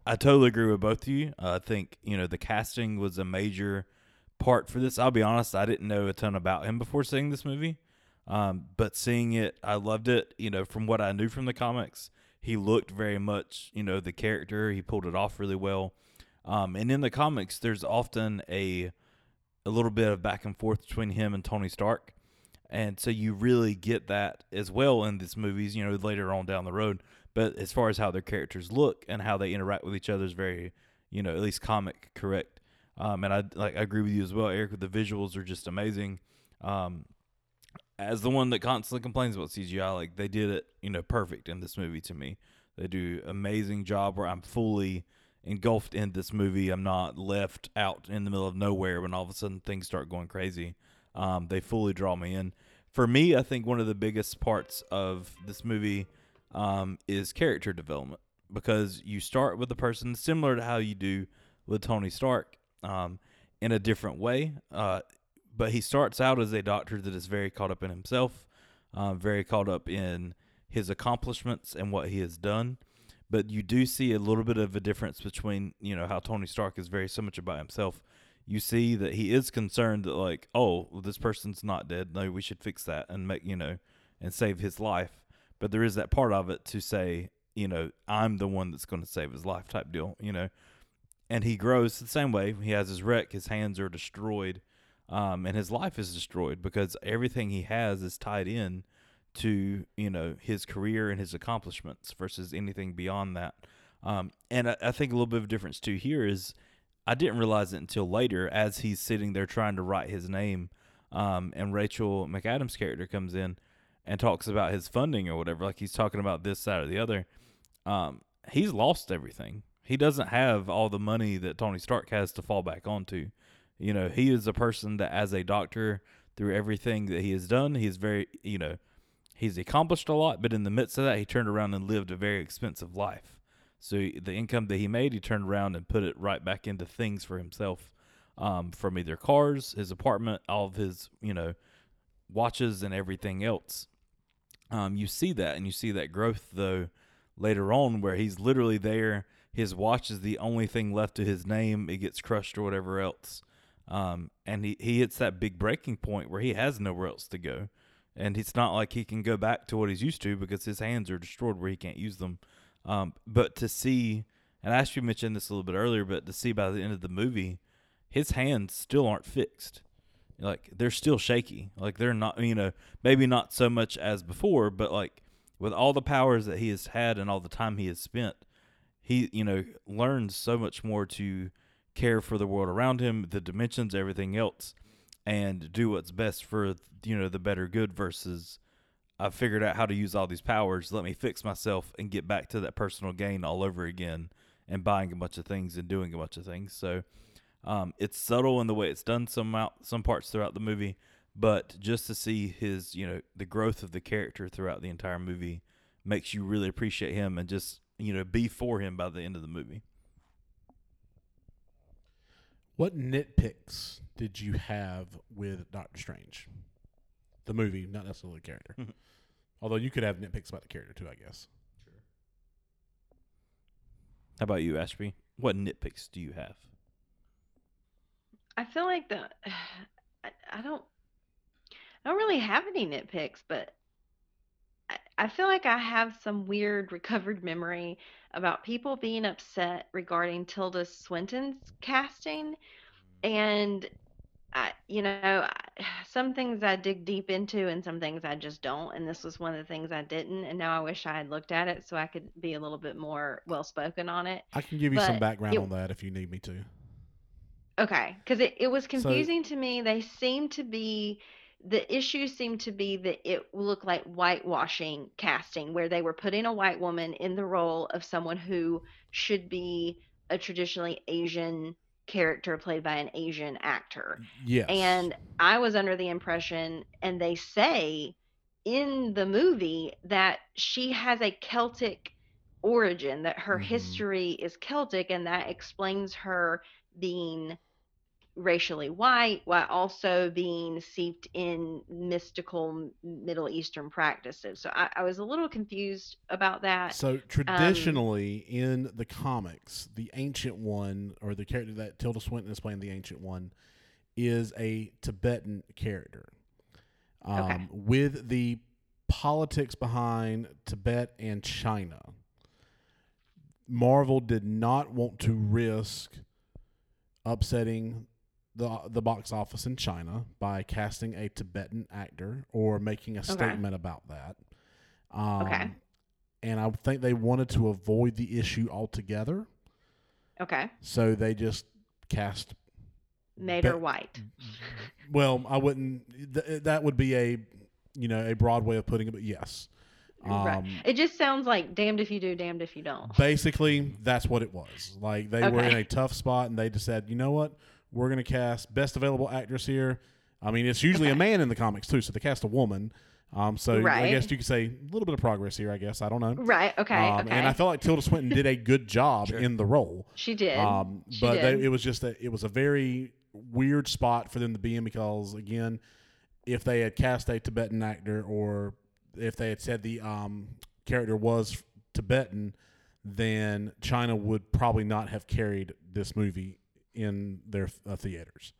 I totally agree with both of you. Uh, I think you know the casting was a major part for this. I'll be honest, I didn't know a ton about him before seeing this movie. Um, but seeing it, I loved it. You know, from what I knew from the comics, he looked very much, you know, the character. He pulled it off really well. Um, and in the comics, there's often a a little bit of back and forth between him and Tony Stark, and so you really get that as well in these movies. You know, later on down the road. But as far as how their characters look and how they interact with each other is very, you know, at least comic correct. Um, and I like I agree with you as well, Eric. The visuals are just amazing. Um, as the one that constantly complains about CGI, like they did it, you know, perfect in this movie to me. They do amazing job where I'm fully engulfed in this movie. I'm not left out in the middle of nowhere when all of a sudden things start going crazy. Um, they fully draw me in. For me, I think one of the biggest parts of this movie um, is character development because you start with a person similar to how you do with Tony Stark um, in a different way. Uh, but he starts out as a doctor that is very caught up in himself, um, very caught up in his accomplishments and what he has done. But you do see a little bit of a difference between, you know, how Tony Stark is very so much about himself. You see that he is concerned that, like, oh, well, this person's not dead. No, we should fix that and make, you know, and save his life. But there is that part of it to say, you know, I'm the one that's going to save his life type deal, you know. And he grows the same way. He has his wreck, his hands are destroyed um, and his life is destroyed because everything he has is tied in to you know his career and his accomplishments versus anything beyond that. Um, and I, I, think a little bit of difference too here is I didn't realize it until later as he's sitting there trying to write his name, um, and Rachel McAdams' character comes in and talks about his funding or whatever, like he's talking about this side or the other. Um, he's lost everything. He doesn't have all the money that Tony Stark has to fall back onto. You know, he is a person that, as a doctor, through everything that he has done, he's very, you know, he's accomplished a lot, but in the midst of that, he turned around and lived a very expensive life. So the income that he made, he turned around and put it right back into things for himself, um, from either cars, his apartment, all of his, you know, watches and everything else. Um, you see that, and you see that growth though later on, where he's literally there. His watch is the only thing left to his name. It gets crushed or whatever else. Um, and he, he hits that big breaking point where he has nowhere else to go. And it's not like he can go back to what he's used to because his hands are destroyed where he can't use them. Um, but to see, and I actually mentioned this a little bit earlier, but to see by the end of the movie, his hands still aren't fixed. Like they're still shaky. Like they're not, you know, maybe not so much as before, but like with all the powers that he has had and all the time he has spent, he, you know, learns so much more to care for the world around him, the dimensions, everything else, and do what's best for you know the better good versus I've figured out how to use all these powers. Let me fix myself and get back to that personal gain all over again and buying a bunch of things and doing a bunch of things. So um, it's subtle in the way it's done some out, some parts throughout the movie, but just to see his you know the growth of the character throughout the entire movie makes you really appreciate him and just you know be for him by the end of the movie. What nitpicks did you have with Doctor Strange? The movie, not necessarily the character. Mm-hmm. Although you could have nitpicks about the character too, I guess. Sure. How about you, Ashby? What nitpicks do you have? I feel like the I, I don't I don't really have any nitpicks, but I, I feel like I have some weird recovered memory about people being upset regarding Tilda Swinton's casting. And I, you know, some things I dig deep into and some things I just don't. And this was one of the things I didn't. And now I wish I had looked at it so I could be a little bit more well spoken on it. I can give you but some background it, on that if you need me to. Okay. Because it, it was confusing so, to me. They seem to be the issue seemed to be that it looked like whitewashing casting, where they were putting a white woman in the role of someone who should be a traditionally Asian character played by an Asian actor. Yes. And I was under the impression, and they say in the movie that she has a Celtic origin, that her mm-hmm. history is Celtic, and that explains her being racially white while also being seeped in mystical Middle Eastern practices. So I, I was a little confused about that. So traditionally um, in the comics, the ancient one or the character that Tilda Swinton is playing, the ancient one, is a Tibetan character. Um, Okay. With the politics behind Tibet and China, Marvel did not want to risk upsetting the the box office in China by casting a Tibetan actor or making a statement about that. Um, Okay. And I think they wanted to avoid the issue altogether, Okay. so they just cast Mater Be- White. well, I wouldn't. Th- that would be a, you know, a broad way of putting it. But yes, right. um, It just sounds like damned if you do, damned if you don't. basically that's what it was. Like they were in a tough spot, and they just said, you know what, we're going to cast best available actress here. I mean, it's usually a man in the comics too, so they cast a woman. Um, so I guess you could say a little bit of progress here. I guess I don't know. Right. Okay. Um, okay. And I felt like Tilda Swinton did a good job Sure. in the role. she did. Um, She but they, it was just that it was a very weird spot for them to be in because again, if they had cast a Tibetan actor or if they had said the um, character was Tibetan, then China would probably not have carried this movie in their uh, theaters.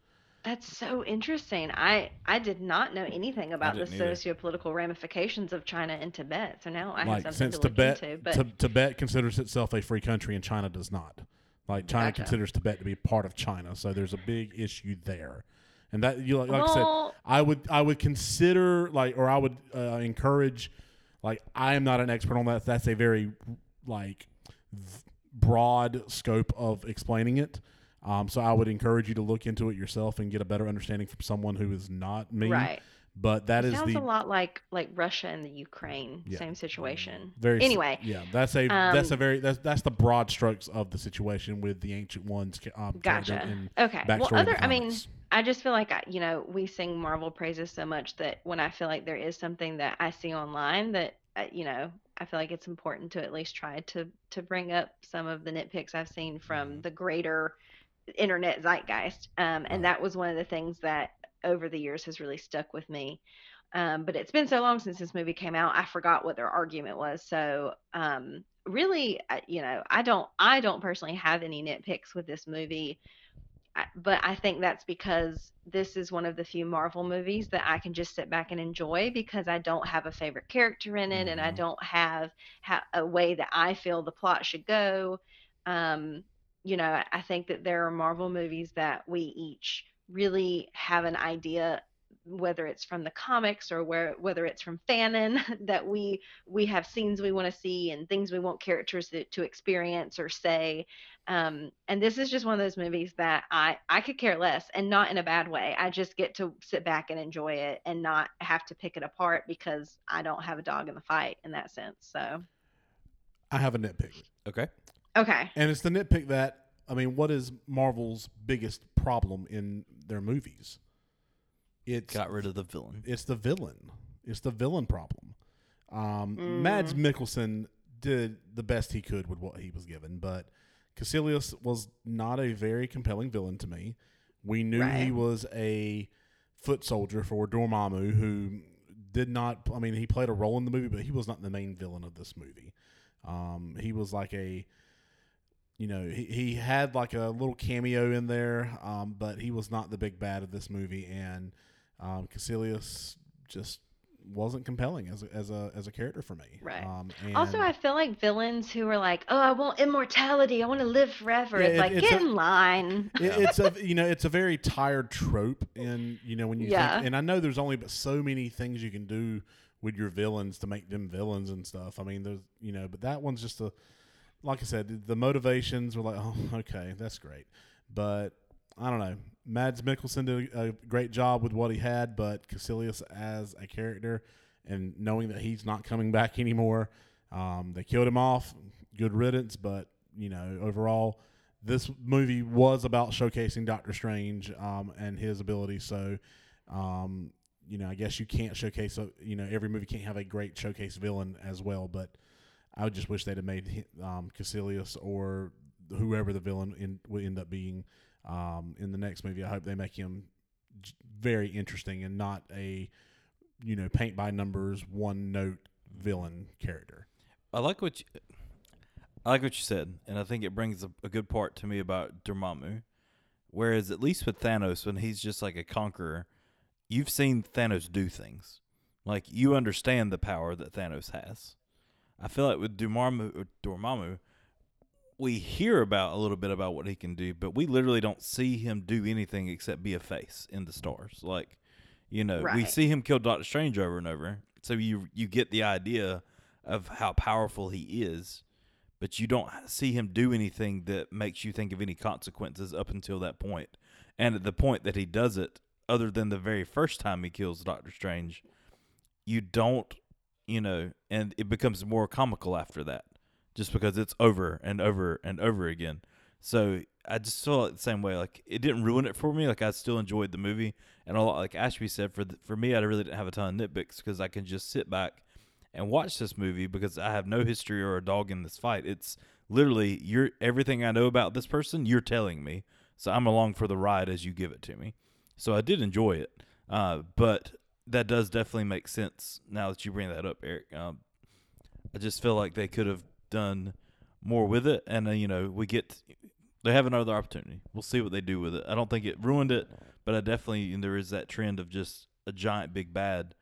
That's so interesting. I I did not know anything about the didn't either. socio-political ramifications of China and Tibet. So now I have something since to look Tibet into. But Ti- Tibet considers itself a free country and China does not. Like China Gotcha. considers Tibet to be part of China, so there's a big issue there. And that you like, like I said, I would I would consider like or I would uh, encourage like I am not an expert on that. That's a very like v- broad scope of explaining it. Um, so I would encourage you to look into it yourself and get a better understanding from someone who is not me. right. But that is Sounds the a lot like like Russia and the Ukraine, Yeah. same situation. very Anyway, Yeah, that's a that's a um, very that's that's the broad strokes of the situation with the ancient ones. Um, Gotcha. and Okay. Well, other I mean. I just feel like I, you know we sing Marvel praises so much that when I feel like there is something that I see online that uh, you know I feel like it's important to at least try to to bring up some of the nitpicks I've seen from Mhm. the greater internet zeitgeist. Um, and that was one of the things that over the years has really stuck with me. Um, but it's been so long since this movie came out, I forgot what their argument was. So um, really, you know, I don't I don't personally have any nitpicks with this movie. But I think that's because this is one of the few Marvel movies that I can just sit back and enjoy because I don't have a favorite character in it and I Mhm. don't have ha- a way that I feel the plot should go. Um, you know, I- think that there are Marvel movies that we each really have an idea whether it's from the comics or where whether it's from fanon that we we have scenes we want to see and things we want characters to, to experience or say um, and this is just one of those movies that I I could care less, and not in a bad way. I just get to sit back and enjoy it, and not have to pick it apart because I don't have a dog in the fight in that sense. So I have a nitpick. Okay. Okay, And it's the nitpick that I mean, what is Marvel's biggest problem in their movies? It's Got rid of the villain. it's the villain. It's the villain problem. Um, Mm. Mads Mikkelsen did the best he could with what he was given, but Kaecilius was not a very compelling villain to me. We knew he was a foot soldier for Dormammu who did not. I mean, he played a role in the movie, but he was not the main villain of this movie. Um, he was like a you know, he, he had like a little cameo in there, um, but he was not the big bad of this movie. And um, Kaecilius just wasn't compelling as a, as a as a character for me. Right. Um, and also I feel like villains who are like, oh, I want immortality, I want to live forever. Yeah, it's it- like it's get a- in line. it, it's a you know it's a very tired trope, and you know when you Yeah. think, and I know there's only but so many things you can do with your villains to make them villains and stuff. I mean, there's you know, but that one's just a like I said, the motivations were like, oh, okay, that's great, but I don't know. Mads Mikkelsen did a, great job with what he had, but Kaecilius as a character and knowing that he's not coming back anymore, um, they killed him off. Good riddance, but you know, overall, this movie was about showcasing Doctor Strange um, and his abilities. So, um, you know, I guess you can't showcase. A, you know, every movie can't have a great showcase villain as well. But I just wish they'd have made um, Kaecilius or whoever the villain in, would end up being um, in the next movie. I hope they make him very interesting and not a you know paint by numbers one note villain character. I like what you, I like what you said, and I think it brings a, a good part to me about Dormammu. Whereas at least with Thanos, when he's just like a conqueror, you've seen Thanos do things. Like you understand the power that Thanos has. I feel like with Dormammu, Dormammu, we hear about a little bit about what he can do, but we literally don't see him do anything except be a face in the stars. Like, you know, we see him kill Doctor Strange over and over, so you you get the idea of how powerful he is, but you don't see him do anything that makes you think of any consequences up until that point. And at the point that he does it, other than the very first time he kills Doctor Strange, you don't, you know, and it becomes more comical after that, just because it's over and over and over again. So I just feel like the same way. Like it didn't ruin it for me. Like I still enjoyed the movie, and like Ashby said, for the, for me, I really didn't have a ton of nitpicks because I can just sit back and watch this movie because I have no history or a dog in this fight. It's literally you're everything I know about this person. You're telling me, so I'm along for the ride as you give it to me. So I did enjoy it, uh, but that does definitely make sense now that you bring that up, Eric. Um, I just feel like they could have done more with it, and uh, you know we get they have another opportunity. We'll see what they do with it. I don't think it ruined it, but I definitely and there is that trend of just a giant big bad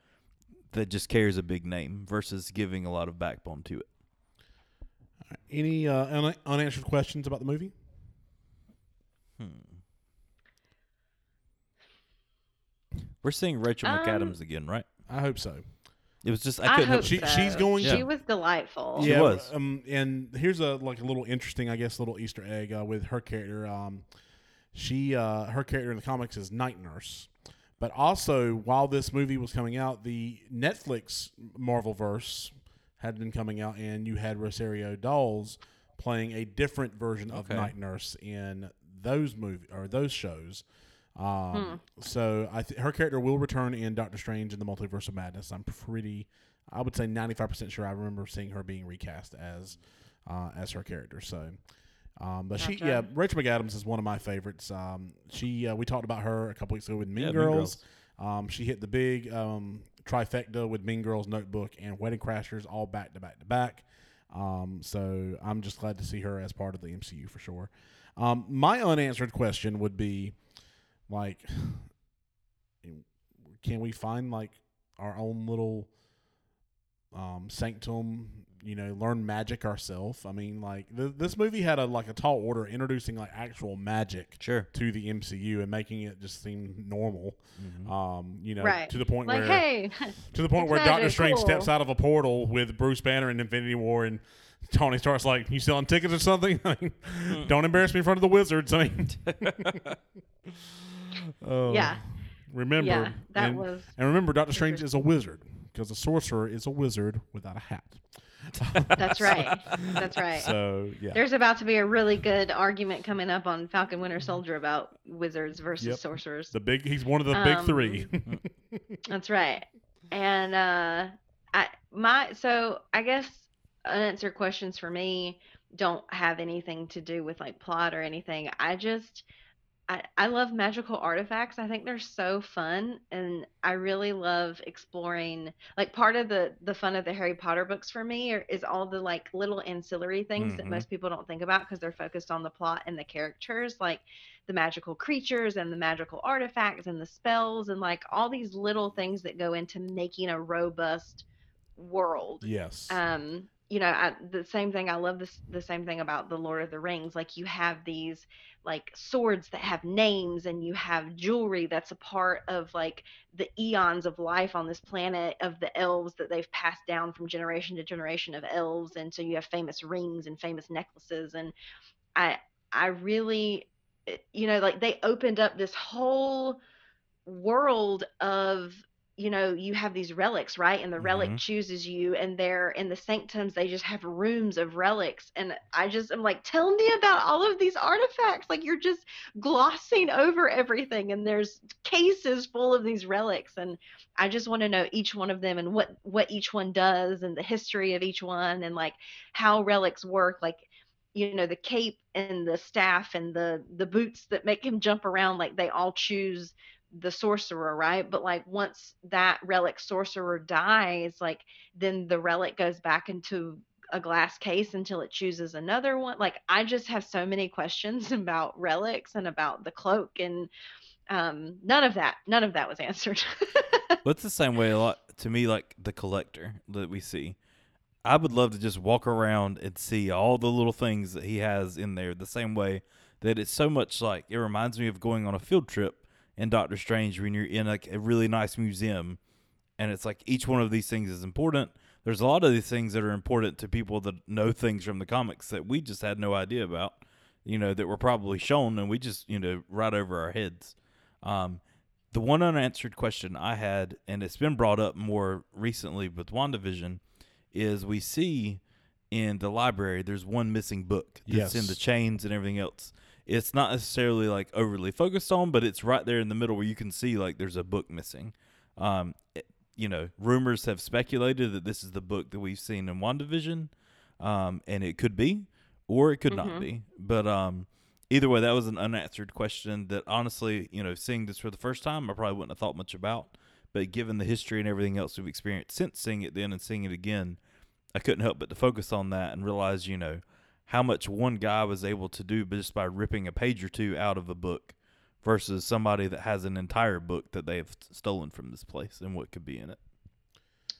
that just carries a big name versus giving a lot of backbone to it. Any uh, un- unanswered questions about the movie? Hmm. We're seeing Rachel Um, McAdams again, right? I hope so. It was just I I, couldn't hope help. She- so. she's going She to- was delightful. She was. Um, and here's a like a little interesting, I guess, little Easter egg uh, with her character. Um, she uh, her character in the comics is Night Nurse, but also while this movie was coming out, the Netflix Marvel verse had been coming out, and you had Rosario Dawson playing a different version of Night Nurse in those movie or those shows. Um, So I th- her character will return in Doctor Strange in the Multiverse of Madness. I'm pretty, I would say 95 percent sure. I remember seeing her being recast as uh, as her character. So, um, but she, yeah, Rachel McAdams is one of my favorites. Um, she, uh, we talked about her a couple weeks ago with Mean Yeah, Mean Girls. Girls. Um, she hit the big um, trifecta with Mean Girls, Notebook, and Wedding Crashers, all back to back to back. Um, so I'm just glad to see her as part of the MCU for sure. Um, my unanswered question would be, like, can we find like our own little um, sanctum? You know, learn magic ourselves. I mean, like th- this movie had a like a tall order introducing like actual magic Sure. to the MCU and making it just seem normal. Mhm. Um, you know, Right. to the point Like, where hey, to the point it's where Doctor Strange cool. steps out of a portal with Bruce Banner in Infinity War and Tony starts like, "You selling tickets or something? I mean, don't embarrass me in front of the wizards." I mean, Oh, yeah, Remember, yeah, that and, was and remember, Doctor Strange is a wizard because a sorcerer is a wizard without a hat. that's right. That's right. So yeah, There's about to be a really good argument coming up on Falcon Winter Soldier about wizards versus Yep. sorcerers. the big he's one of the big Um, three. That's right. And uh I my so I guess unanswered questions for me don't have anything to do with like plot or anything. I just I, I love magical artifacts. I think they're so fun and I really love exploring like part of the the fun of the Harry Potter books for me are, is all the like little ancillary things that Mhm. most people don't think about because they're focused on the plot and the characters like the magical creatures and the magical artifacts and the spells and like all these little things that go into making a robust world yes. um you know I, the same thing i love this the same thing about the lord of the rings like you have these like swords that have names and you have jewelry that's a part of like the eons of life on this planet of the elves that they've passed down from generation to generation of elves and so you have famous rings and famous necklaces and i i really eh, you know like they opened up this whole world of you know you have these relics right? And the relic Mhm. chooses you and they're in the sanctums they just have rooms of relics. And i just am like tell me about all of these artifacts. Like you're just glossing over everything and there's cases full of these relics. And i just want to know each one of them and what what each one does and the history of each one and like how relics work. Like you know the cape and the staff and the the boots that make him jump around like they all choose the sorcerer right but like once that relic sorcerer dies like then the relic goes back into a glass case until it chooses another one like i just have so many questions about relics and about the cloak and Um, none of that, none of that was answered. It's the same way a lot to me, like the collector that we see. I would love to just walk around and see all the little things that he has in there. The same way that it's so much like it reminds me of going on a field trip in Doctor Strange when you're in like a really nice museum, and it's like each one of these things is important. There's a lot of these things that are important to people that know things from the comics that we just had no idea about. You know that were probably shown, and we just you know right over our heads. Um, the one unanswered question I had, and it's been brought up more recently with WandaVision, is we see in the library there's one missing book that's in the chains and everything else. It's not necessarily like overly focused on, but it's right there in the middle where you can see like there's a book missing. Um, it- you know, rumors have speculated that this is the book that we've seen in WandaVision, um, and it could be, or it could not Mhm. be. But um, either way, that was an unanswered question that honestly, you know, seeing this for the first time, I probably wouldn't have thought much about. But given the history and everything else we've experienced since seeing it then and seeing it again, I couldn't help but to focus on that and realize, you know, how much one guy was able to do just by ripping a page or two out of a book versus somebody that has an entire book that they have stolen from this place and what could be in it.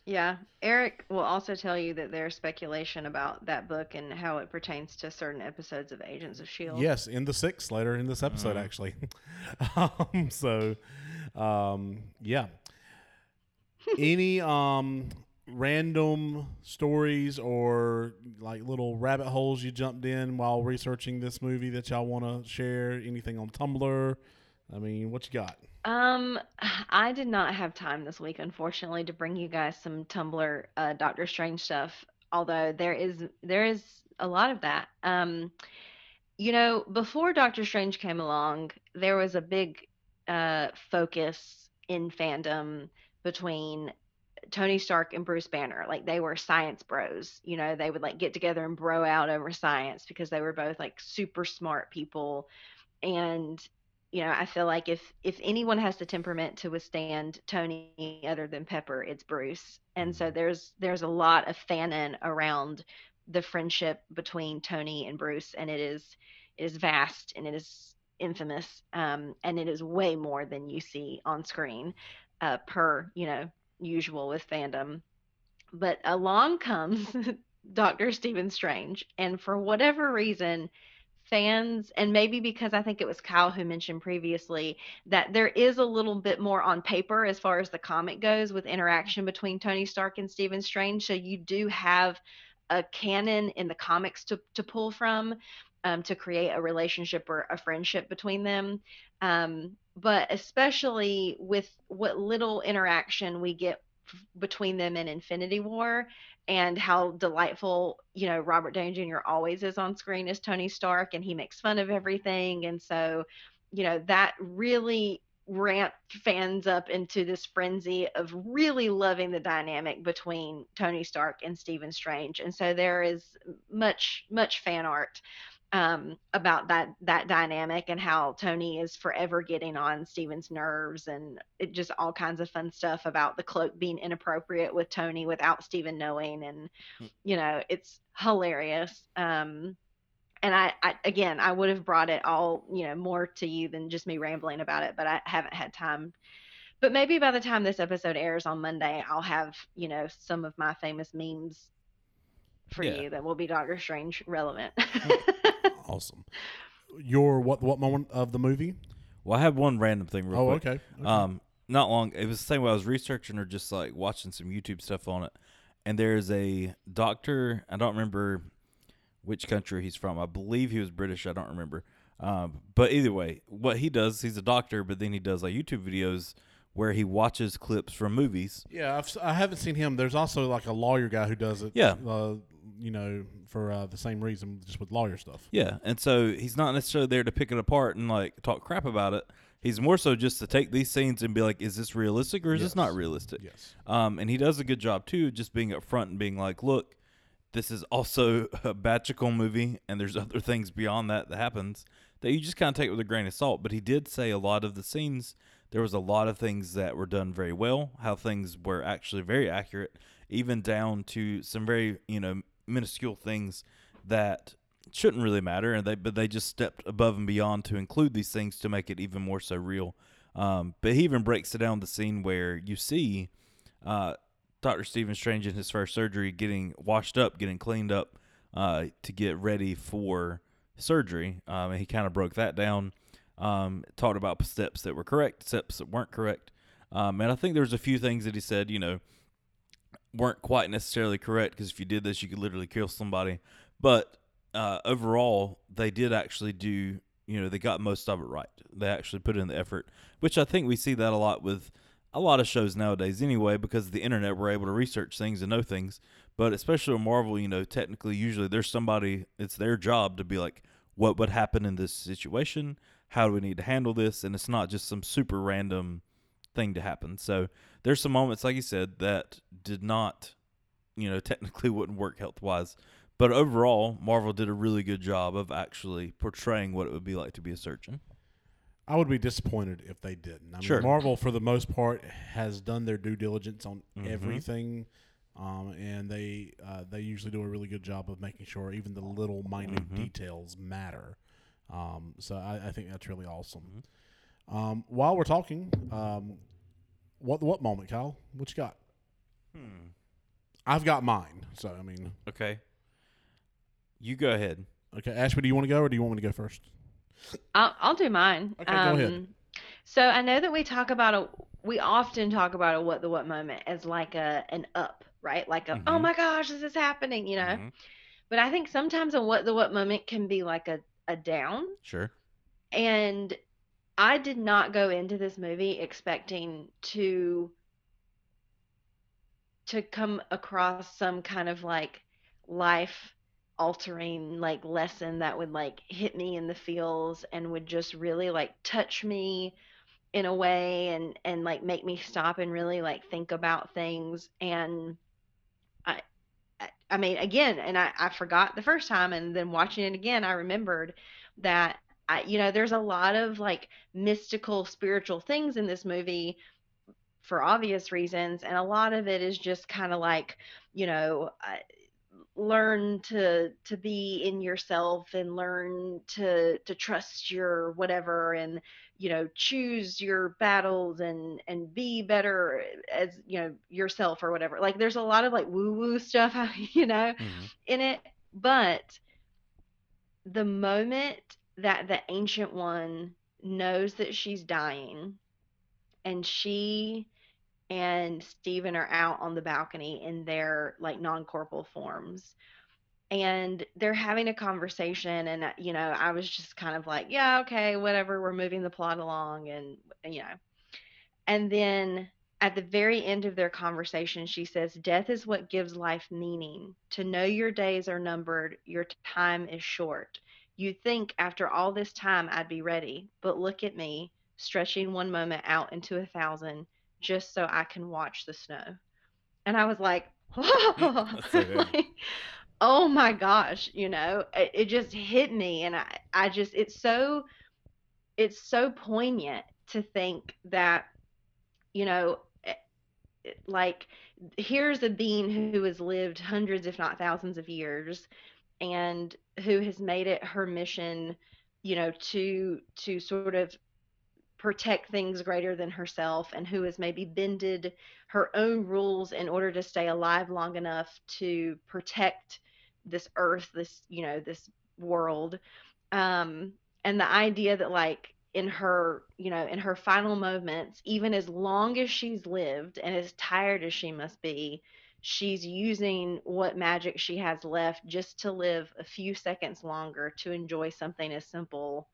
Yeah, Eric will also tell you that there's speculation about that book and how it pertains to certain episodes of Agents of S.H.I.E.L.D. Yes, in the sixth later in this episode, Mhm. actually. um, so, um, yeah. Any um random stories or like little rabbit holes you jumped in while researching this movie that y'all want to share? Anything on Tumblr? I mean, what you got? Um, I did not have time this week, unfortunately, to bring you guys some Tumblr uh, Doctor Strange stuff. Although there is there is a lot of that. Um, you know, before Doctor Strange came along, there was a big uh, focus in fandom between Tony Stark and Bruce Banner. Like they were science bros. You know, they would like get together and bro out over science because they were both like super smart people. And you know, I feel like if if anyone has the temperament to withstand Tony other than Pepper, it's Bruce. And so there's there's a lot of fanon around the friendship between Tony and Bruce, and it is it is vast and it is infamous, um, and it is way more than you see on screen, uh, per you know usual with fandom. But along comes Doctor Stephen Strange, and for whatever reason, fans, and maybe because I think it was Kyle who mentioned previously that there is a little bit more on paper as far as the comic goes with interaction between Tony Stark and Stephen Strange. So you do have a canon in the comics to, to pull from um, to create a relationship or a friendship between them. Um, but especially with what little interaction we get f- between them in Infinity War and how delightful, you know, Robert Downey Jr. always is on screen as Tony Stark and he makes fun of everything. And so, you know, that really ramped fans up into this frenzy of really loving the dynamic between Tony Stark and Stephen Strange. And so there is much, much fan art um, about that that dynamic and how Tony is forever getting on Stephen's nerves and it just all kinds of fun stuff about the cloak being inappropriate with Tony without Steven knowing and you know it's hilarious. Um and I, I again I would have brought it all you know more to you than just me rambling about it but I haven't had time. But maybe by the time this episode airs on Monday I'll have you know some of my famous memes for Yeah. you that will be Doctor Strange relevant Awesome. Your what what moment of the movie? Well, I have one random thing real Oh, quick. okay. okay. Um, not long. It was the same way I was researching or just like watching some YouTube stuff on it. And there's a doctor. I don't remember which country he's from. I believe he was British. I don't remember. Um, but either way, what he does, he's a doctor, but then he does like YouTube videos where he watches clips from movies. yeah, I've, s- I haven't seen him. There's also like a lawyer guy who does it. Yeah. Uh, you know, for uh, the same reason, just with lawyer stuff. Yeah, and so he's not necessarily there to pick it apart and like talk crap about it. He's more so just to take these scenes and be like, "Is this realistic or is this not realistic?" Yes. Um, and he does a good job too, just being upfront and being like, "Look, this is also a Batical movie, and there's other things beyond that that happens that you just kind of take with a grain of salt." But he did say a lot of the scenes there was a lot of things that were done very well, how things were actually very accurate, even down to some very you know minuscule things that shouldn't really matter, and they but they just stepped above and beyond to include these things to make it even more so real. Um, but he even breaks it down the scene where you see uh, Doctor Stephen Strange in his first surgery getting washed up, getting cleaned up uh, to get ready for surgery. Um, and he kind of broke that down. Um, talked about steps that were correct, steps that weren't correct. Um, and I think there's a few things that he said, you know, weren't quite necessarily correct because if you did this, you could literally kill somebody. But uh, overall, they did actually do, you know, they got most of it right. They actually put in the effort, which I think we see that a lot with a lot of shows nowadays anyway because the internet we're able to research things and know things but especially with marvel you know technically usually there's somebody it's their job to be like what would happen in this situation how do we need to handle this and it's not just some super random thing to happen so there's some moments like you said that did not you know technically wouldn't work health wise but overall marvel did a really good job of actually portraying what it would be like to be a surgeon I would be disappointed if they didn't. I mean, Sure. Marvel, for the most part, has done their due diligence on Mhm. everything, um, and they uh, they usually do a really good job of making sure even the little minute Mhm. details matter. Um, so I, I think that's really awesome. Mm-hmm. Um, while we're talking, um, what what moment, Kyle? What you got? hmm. I've got mine. So I mean, okay you go ahead okay, Ashby, do you want to go or do you want me to go first? I'll, I'll do mine. Okay, go ahead. Um, So I know that we talk about a, we often talk about a what the what moment as like a an up, right? Like a oh Mhm. my gosh, this is happening, you know. Mhm. But I think sometimes a what the what moment can be like a a down. sure And I did not go into this movie expecting to to come across some kind of like life altering like lesson that would like hit me in the feels and would just really like touch me in a way and and like make me stop and really like think about things. And I I- I mean again and I I forgot the first time and then watching it again I remembered that I you know there's a lot of like mystical spiritual things in this movie for obvious reasons and a lot of it is just kind of like you know uh, learn to to be in yourself and learn to to trust your whatever and you know choose your battles and and be better as you know yourself or whatever like there's a lot of like woo woo stuff you know Mhm. in it but the moment that the ancient one knows that she's dying and she and Stephen are out on the balcony in their like non-corporal forms. And they're having a conversation and uh, you know I was just kind of like yeah okay whatever we're moving the plot along and you know. And then at the very end of their conversation she says death is what gives life meaning. To know your days are numbered your time is short you think after all this time I'd be ready but look at me stretching one moment out into a thousand just so I can watch the snow. And I was like, so like, oh my gosh, you know, it, it just hit me. And I, I just, it's so, it's so poignant to think that, you know, eh, eh, like here's a being who has lived hundreds, if not thousands of years and who has made it her mission, you know, to, to sort of protect things greater than herself and who has maybe bended her own rules in order to stay alive long enough to protect this earth this you know this world. Um and the idea that like in her you know in her final moments even as long as she's lived and as tired as she must be she's using what magic she has left just to live a few seconds longer to enjoy something as simple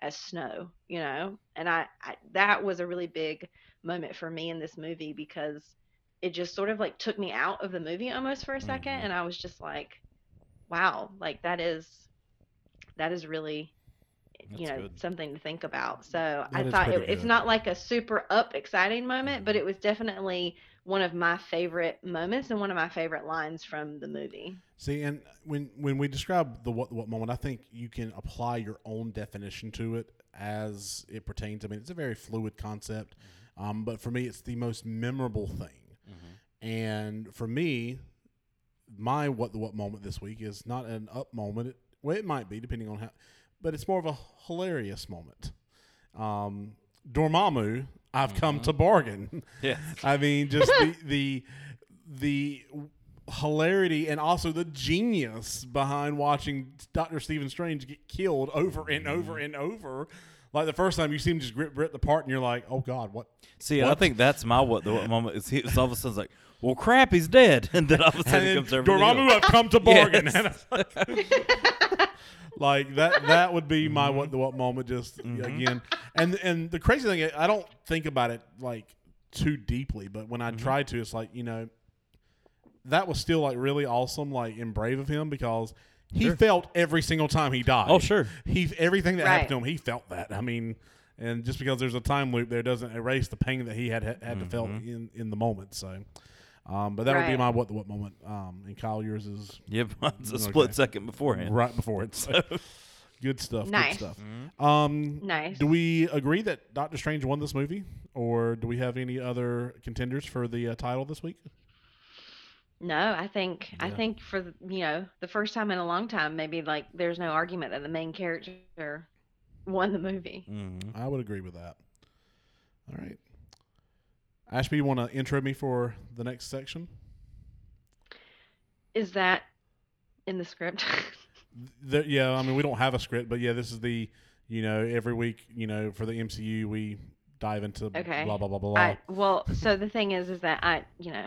as snow, you know? And I, I that was a really big moment for me in this movie because it just sort of like took me out of the movie almost for a 2nd Mhm. and I was just like, wow, like that is that is really you know good. something to think about. So I thought it, it's not like a super up exciting moment, but it was definitely one of my favorite moments and one of my favorite lines from the movie. See, and when when we describe the what what moment, I think you can apply your own definition to it as it pertains. I mean, it's a very fluid concept, um, but for me, it's the most memorable thing. Mhm. And for me, my what the what moment this week is not an up moment. It, well, it might be depending on how, but it's more of a hilarious moment. Um, Dormammu, I've come Mm-hmm. to bargain. Yeah. I mean, just the the the hilarity and also the genius behind watching Doctor Stephen Strange get killed over and Mm-hmm. over and over. Like the first time you see him just rip rip part, and you're like, "Oh God, what?" See, I think that's my what the what moment is. He, it's all of a sudden it's like, well, crap, he's dead, and then all of a And sudden he comes over. Dormammu, I've come to bargain. Yes. Like, like that. That would be my Mm-hmm. what the what moment. Just again, and and the crazy thing, I don't think about it like too deeply, but when I Mm-hmm. try to, it's like you know, that was still like really awesome, like and brave of him because he Sure. felt every single time he died. Oh, sure. he everything that Right. happened to him, he felt that. I mean. And just because there's a time loop there doesn't erase the pain that he had had, had to felt Mm-hmm. in, in the moment. So, um, but that would be my what the what moment. Um, and Kyle, yours is Yep, it's a Okay. split second beforehand. right before it. So. good stuff. Nice. Good stuff. Mm-hmm. Um, Nice. do we agree that Doctor Strange won this movie, or do we have any other contenders for the uh, title this week? No, I think I think for the, you know the first time in a long time, maybe like there's no argument that the main character won the movie. Mhm. I would agree with that. All right. Ashby, you want to intro me for the next section? Is that in the script? The, yeah, I mean we don't have a script, but yeah, this is the you know every week you know for the MCU we dive into Okay. blah blah blah blah. blah. I, well, so the thing is, is that I, you know,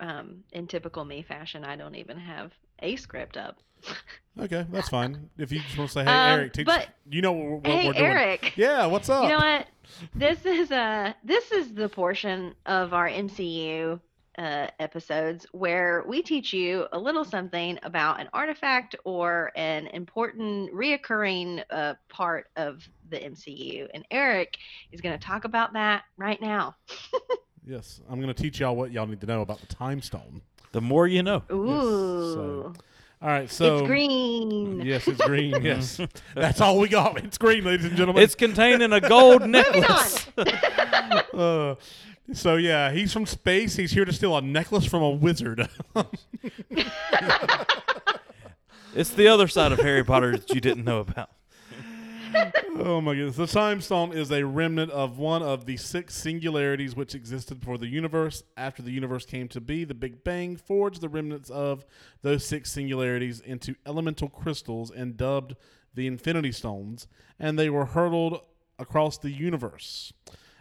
um, in typical me fashion, I don't even have a script up. Okay, that's fine. If you just want to say, hey Um, Eric, teach, but- you know what, what hey, we're doing. Eric. Yeah, what's up? You know what? This is uh this is the portion of our MCU uh, episodes where we teach you a little something about an artifact or an important reoccurring uh, part of the MCU, and Eric is going to talk about that right now. Yes, I'm going to teach y'all what y'all need to know about the time stone. The more you know. Ooh, so- All right, so it's green. Yes, it's green. yes, that's all we got. It's green, ladies and gentlemen. It's contained in a gold necklace. uh, so yeah, he's from space. He's here to steal a necklace from a wizard. It's the other side of Harry Potter that you didn't know about. oh my goodness! The time stone is a remnant of one of the six singularities which existed for the universe. After the universe came to be, the Big Bang forged the remnants of those six singularities into elemental crystals and dubbed the Infinity Stones, and they were hurled across the universe.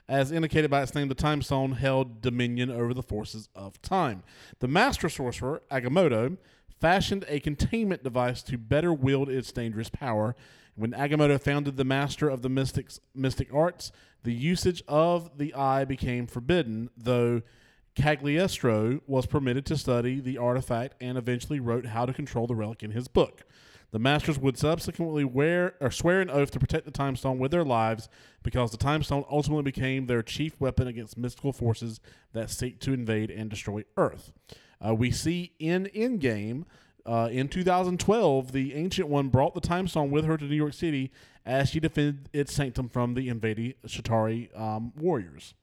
As indicated by its name, the Time Stone held dominion over the forces of time. The Master Sorcerer, Agamotto, fashioned a containment device to better wield its dangerous power. When Agamotto founded the Master of the Mystics, Mystic Arts, the usage of the eye became forbidden, though Cagliostro was permitted to study the artifact and eventually wrote how to control the relic in his book. The masters would subsequently wear or swear an oath to protect the time stone with their lives because the time stone ultimately became their chief weapon against mystical forces that seek to invade and destroy Earth. Uh, we see in Endgame uh, in 2012, the Ancient One brought the time stone with her to New York City as she defended its sanctum from the invading Chitauri um, warriors.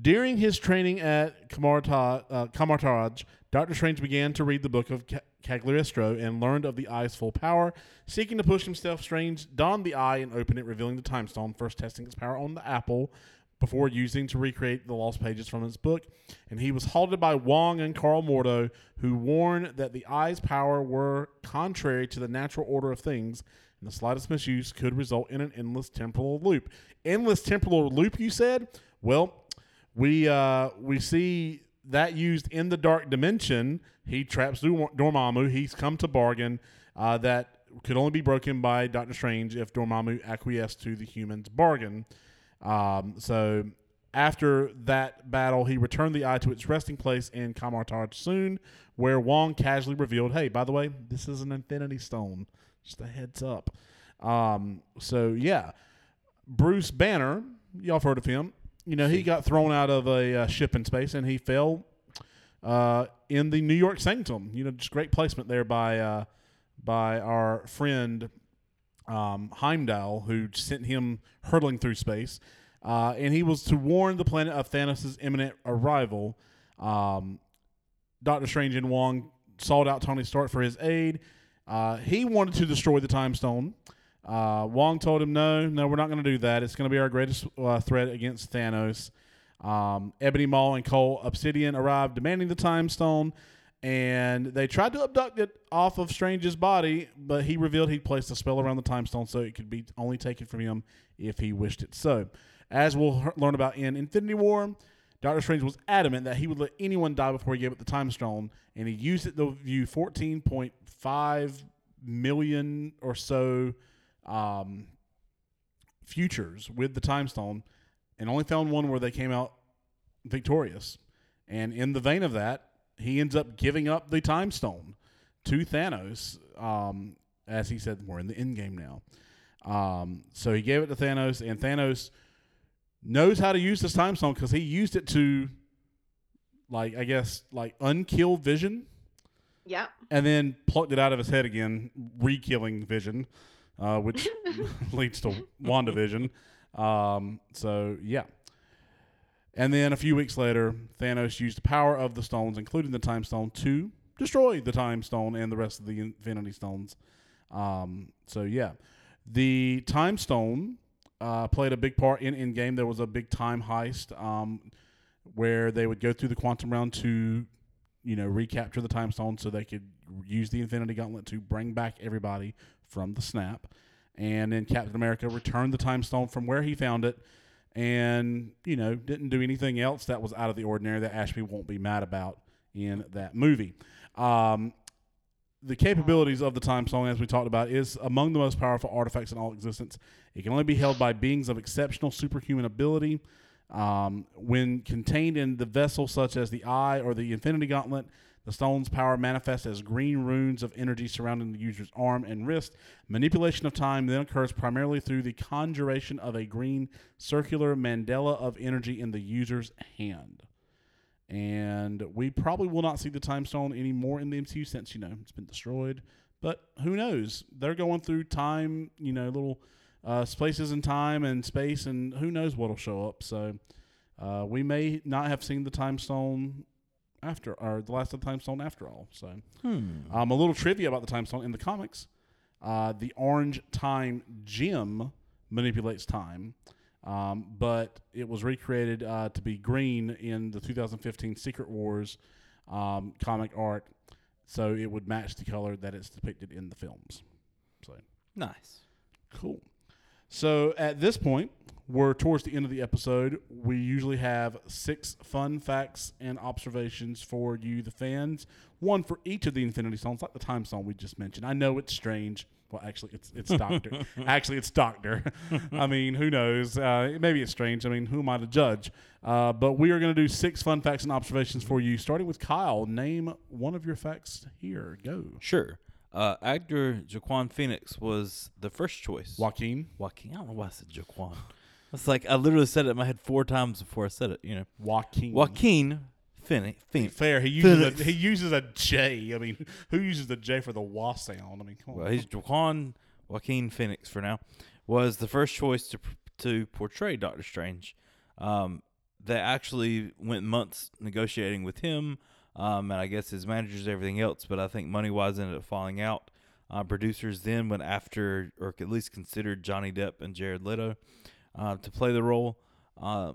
During his training at Kamar-Taj, uh, Doctor Strange began to read the book of Ca- Cagliostro and learned of the eye's full power. Seeking to push himself, Strange donned the eye and opened it, revealing the time stone, first testing its power on the apple before using to recreate the lost pages from his book. And he was halted by Wong and Karl Mordo, who warned that the eye's power were contrary to the natural order of things, and the slightest misuse could result in an endless temporal loop. Endless temporal loop, you said? Well, we uh, we see that used in the dark dimension. He traps Dor- Dormammu. He's come to bargain uh, that could only be broken by Doctor Strange if Dormammu acquiesced to the humans' bargain. Um, so after that battle, he returned the eye to its resting place in Kamar-Taj soon, where Wong casually revealed, "Hey, by the way, this is an Infinity Stone. Just a heads up." Um, so yeah, Bruce Banner, y'all have heard of him. You know, he got thrown out of a uh, ship in space and he fell uh, in the New York Sanctum. You know, just great placement there by uh, by our friend um, Heimdall, who sent him hurtling through space. Uh, and he was to warn the planet of Thanos' imminent arrival. Um, Doctor Strange and Wong sought out Tony Stark for his aid. Uh, he wanted to destroy the Time Stone, Uh, Wong told him, "No, no, we're not going to do that. It's going to be our greatest uh, threat against Thanos." Um, Ebony Maw and Cull Obsidian arrived, demanding the Time Stone, and they tried to abduct it off of Strange's body, but he revealed he'd placed a spell around the Time Stone so it could be only taken from him if he wished it so. As we'll learn about in Infinity War, Doctor Strange was adamant that he would let anyone die before he gave up the Time Stone, and he used it to view 14.5 million or so um, futures with the Time Stone, and only found one where they came out victorious. And in the vein of that, he ends up giving up the Time Stone to Thanos. Um, as he said, we're in the end game now. Um, so he gave it to Thanos, and Thanos knows how to use this Time Stone because he used it to, like, I guess, like unkill Vision, Yep. and then plucked it out of his head again, re-killing Vision, uh, which leads to WandaVision. Um, so yeah. And then a few weeks later, Thanos used the power of the stones, including the Time Stone, to destroy the Time Stone and the rest of the Infinity Stones. Um, so yeah, the Time Stone uh, played a big part in Endgame. There was a big time heist um, where they would go through the quantum realm to, you know, recapture the Time Stone so they could use the Infinity Gauntlet to bring back everybody from the snap. And then Captain America returned the Time Stone from where he found it and, you know, didn't do anything else that was out of the ordinary that Ashby won't be mad about in that movie. Um, the capabilities of the time stone, as we talked about, is among the most powerful artifacts in all existence. It can only be held by beings of exceptional superhuman ability. Um, when contained in the vessel, such as the Eye or the Infinity Gauntlet, the stone's power manifests as green runes of energy surrounding the user's arm and wrist. Manipulation of time then occurs primarily through the conjuration of a green circular mandala of energy in the user's hand and we probably will not see the time stone anymore in the MCU since you know it's been destroyed. But who knows? They're going through time, you know, little uh, spaces in time and space, and who knows what'll show up. So uh, we may not have seen the time stone after, or the last of the time stone after all. So um, a little trivia about the time stone in the comics: uh, the orange time gem manipulates time. Um, but it was recreated uh, to be green in the 2015 Secret Wars um, comic art, so it would match the color that it's depicted in the films. So Nice. cool. So at this point, we're towards the end of the episode. We usually have six fun facts and observations for you, the fans. One for each of the Infinity Stones, like the Time song we just mentioned. I know it's strange. Well, actually, it's it's Doctor. actually, it's Doctor. I mean, who knows? Uh, maybe it's strange. I mean, who am I to judge? Uh, but we are going to do six fun facts and observations for you, starting with Kyle. Name one of your facts here. Go. Sure. Uh, actor Jaquan Phoenix was the first choice. Joaquin. Joaquin. I don't know why I said Jaquan. It's like I literally said it in my head four times before I said it. You know, Joaquin. Joaquin Phoenix. Phoenix. Fair. He uses a, he uses a J. I mean, who uses the J for the wa sound? I mean, come on. Well, he's Joaquin Joaquin Phoenix for now. Was the first choice to to portray Doctor Strange. Um, they actually went months negotiating with him, um, and I guess his managers, everything else. But I think money wise ended up falling out. Uh, producers then went after, or at least considered Johnny Depp and Jared Leto uh, to play the role. Uh,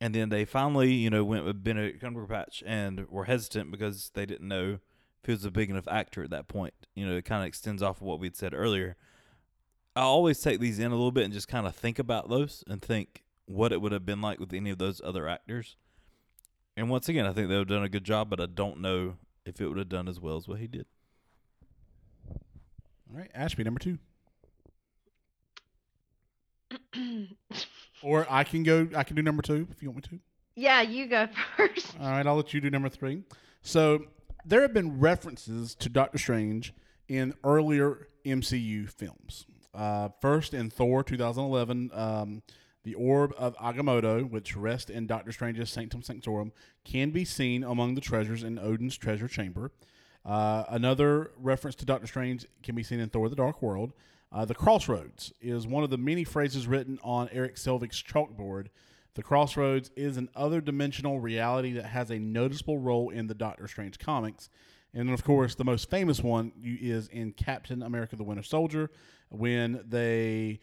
and then they finally, you know, went with Benedict Cumberbatch and were hesitant because they didn't know if he was a big enough actor at that point. You know, it kind of extends off of what we'd said earlier. I always take these in a little bit and just kind of think about those and think what it would have been like with any of those other actors. And once again, I think they would have done a good job, but I don't know if it would have done as well as what he did. All right, Ashby, number two. Or I can go. I can do number two if you want me to. yeah, you go first. All right, I'll let you do number three. So there have been references to Doctor Strange in earlier MCU films. Uh, first in Thor 2011, um, the Orb of Agamotto, which rests in Doctor Strange's Sanctum Sanctorum, can be seen among the treasures in Odin's treasure chamber. Uh, another reference to Doctor Strange can be seen in Thor: The Dark World. Uh, the Crossroads is one of the many phrases written on Erik Selvig's chalkboard. The Crossroads is an other dimensional reality that has a noticeable role in the Doctor Strange comics. And of course, the most famous one is in Captain America: The Winter Soldier when they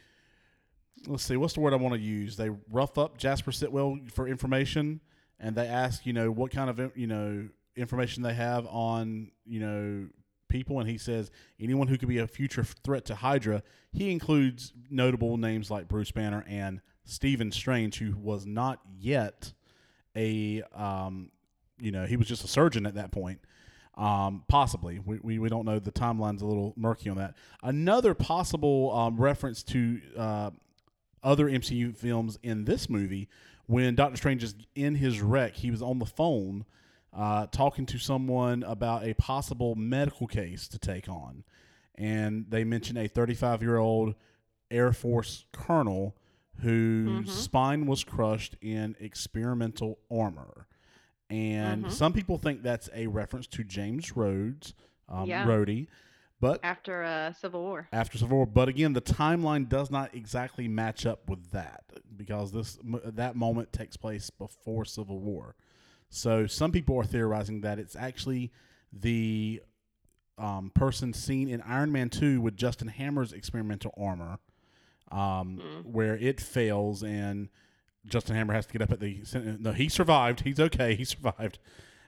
let's see, what's the word I want to use? They rough up Jasper Sitwell for information, and they ask, you know, what kind of you know information they have on you know people, and he says anyone who could be a future threat to Hydra. He includes notable names like Bruce Banner and Stephen Strange, who was not yet a um, you know, he was just a surgeon at that point. Um, possibly, we, we, we don't know. The timeline's a little murky on that. Another possible um, reference to uh, other MCU films in this movie when Doctor Strange is in his wreck, he was on the phone uh, talking to someone about a possible medical case to take on. And they mentioned a 35 year old Air Force colonel whose spine was crushed in experimental armor. And some people think that's a reference to James Rhodes, um, Yeah. Rhodey. But After uh, Civil War. after Civil War. But again, the timeline does not exactly match up with that because this that moment takes place before Civil War. So some people are theorizing that it's actually the um, person seen in Iron Man Two with Justin Hammer's experimental armor, um, where it fails and Justin Hammer has to get up at the. No, he survived. He's okay. He survived.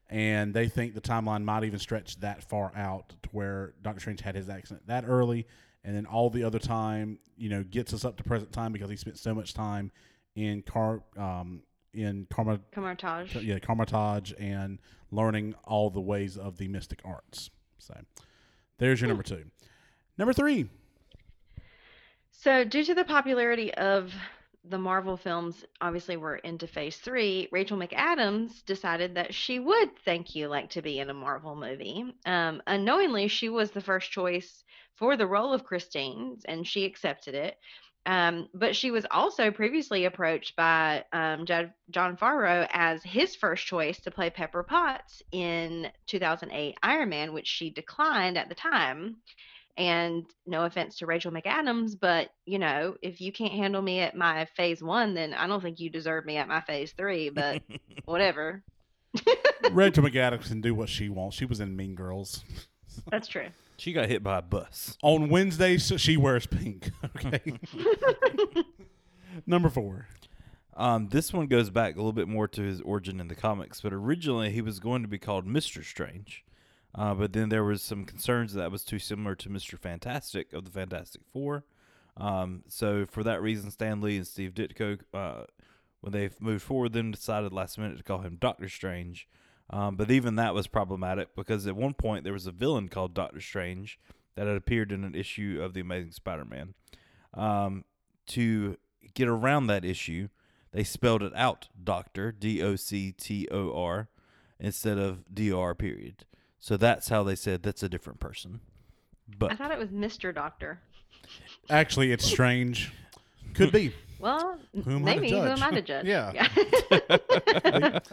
And they think the timeline might even stretch that far out to where Doctor Strange had his accident that early, and then all the other time, you know, gets us up to present time because he spent so much time in car, um, in karma, Kamar-Taj. yeah, Kamar-Taj and learning all the ways of the mystic arts. So, there's your number two. Number three. So, due to the popularity of the Marvel films, obviously we're into phase three. Rachel McAdams decided that she would thank you like to be in a Marvel movie. Um, unknowingly, she was the first choice for the role of Christine, and she accepted it. Um, but she was also previously approached by um, Jad- Jon Favreau as his first choice to play Pepper Potts in 2008 Iron Man, which she declined at the time. And no offense to Rachel McAdams, but you know, if you can't handle me at my phase one, then I don't think you deserve me at my phase three, but whatever. Rachel McAdams can do what she wants. She was in Mean Girls. That's true. She got hit by a bus. On Wednesdays, she wears pink. Okay. Number four. Um, this one goes back a little bit more to his origin in the comics, but originally he was going to be called Mister Strange, uh, but then there was some concerns that was too similar to Mister Fantastic of the Fantastic Four. Um, so for that reason, Stan Lee and Steve Ditko, uh, when they moved forward, then decided last minute to call him Doctor Strange. Um, but even that was problematic because at one point there was a villain called Doctor Strange that had appeared in an issue of the Amazing Spider-Man. Um, to get around that issue, they spelled it out Doctor D O C T O R instead of D R period. So that's how they said that's a different person. But I thought it was Mr. Doctor. Actually, it's strange. Could be. Well, Who am I to maybe who judge? am I to judge? Yeah.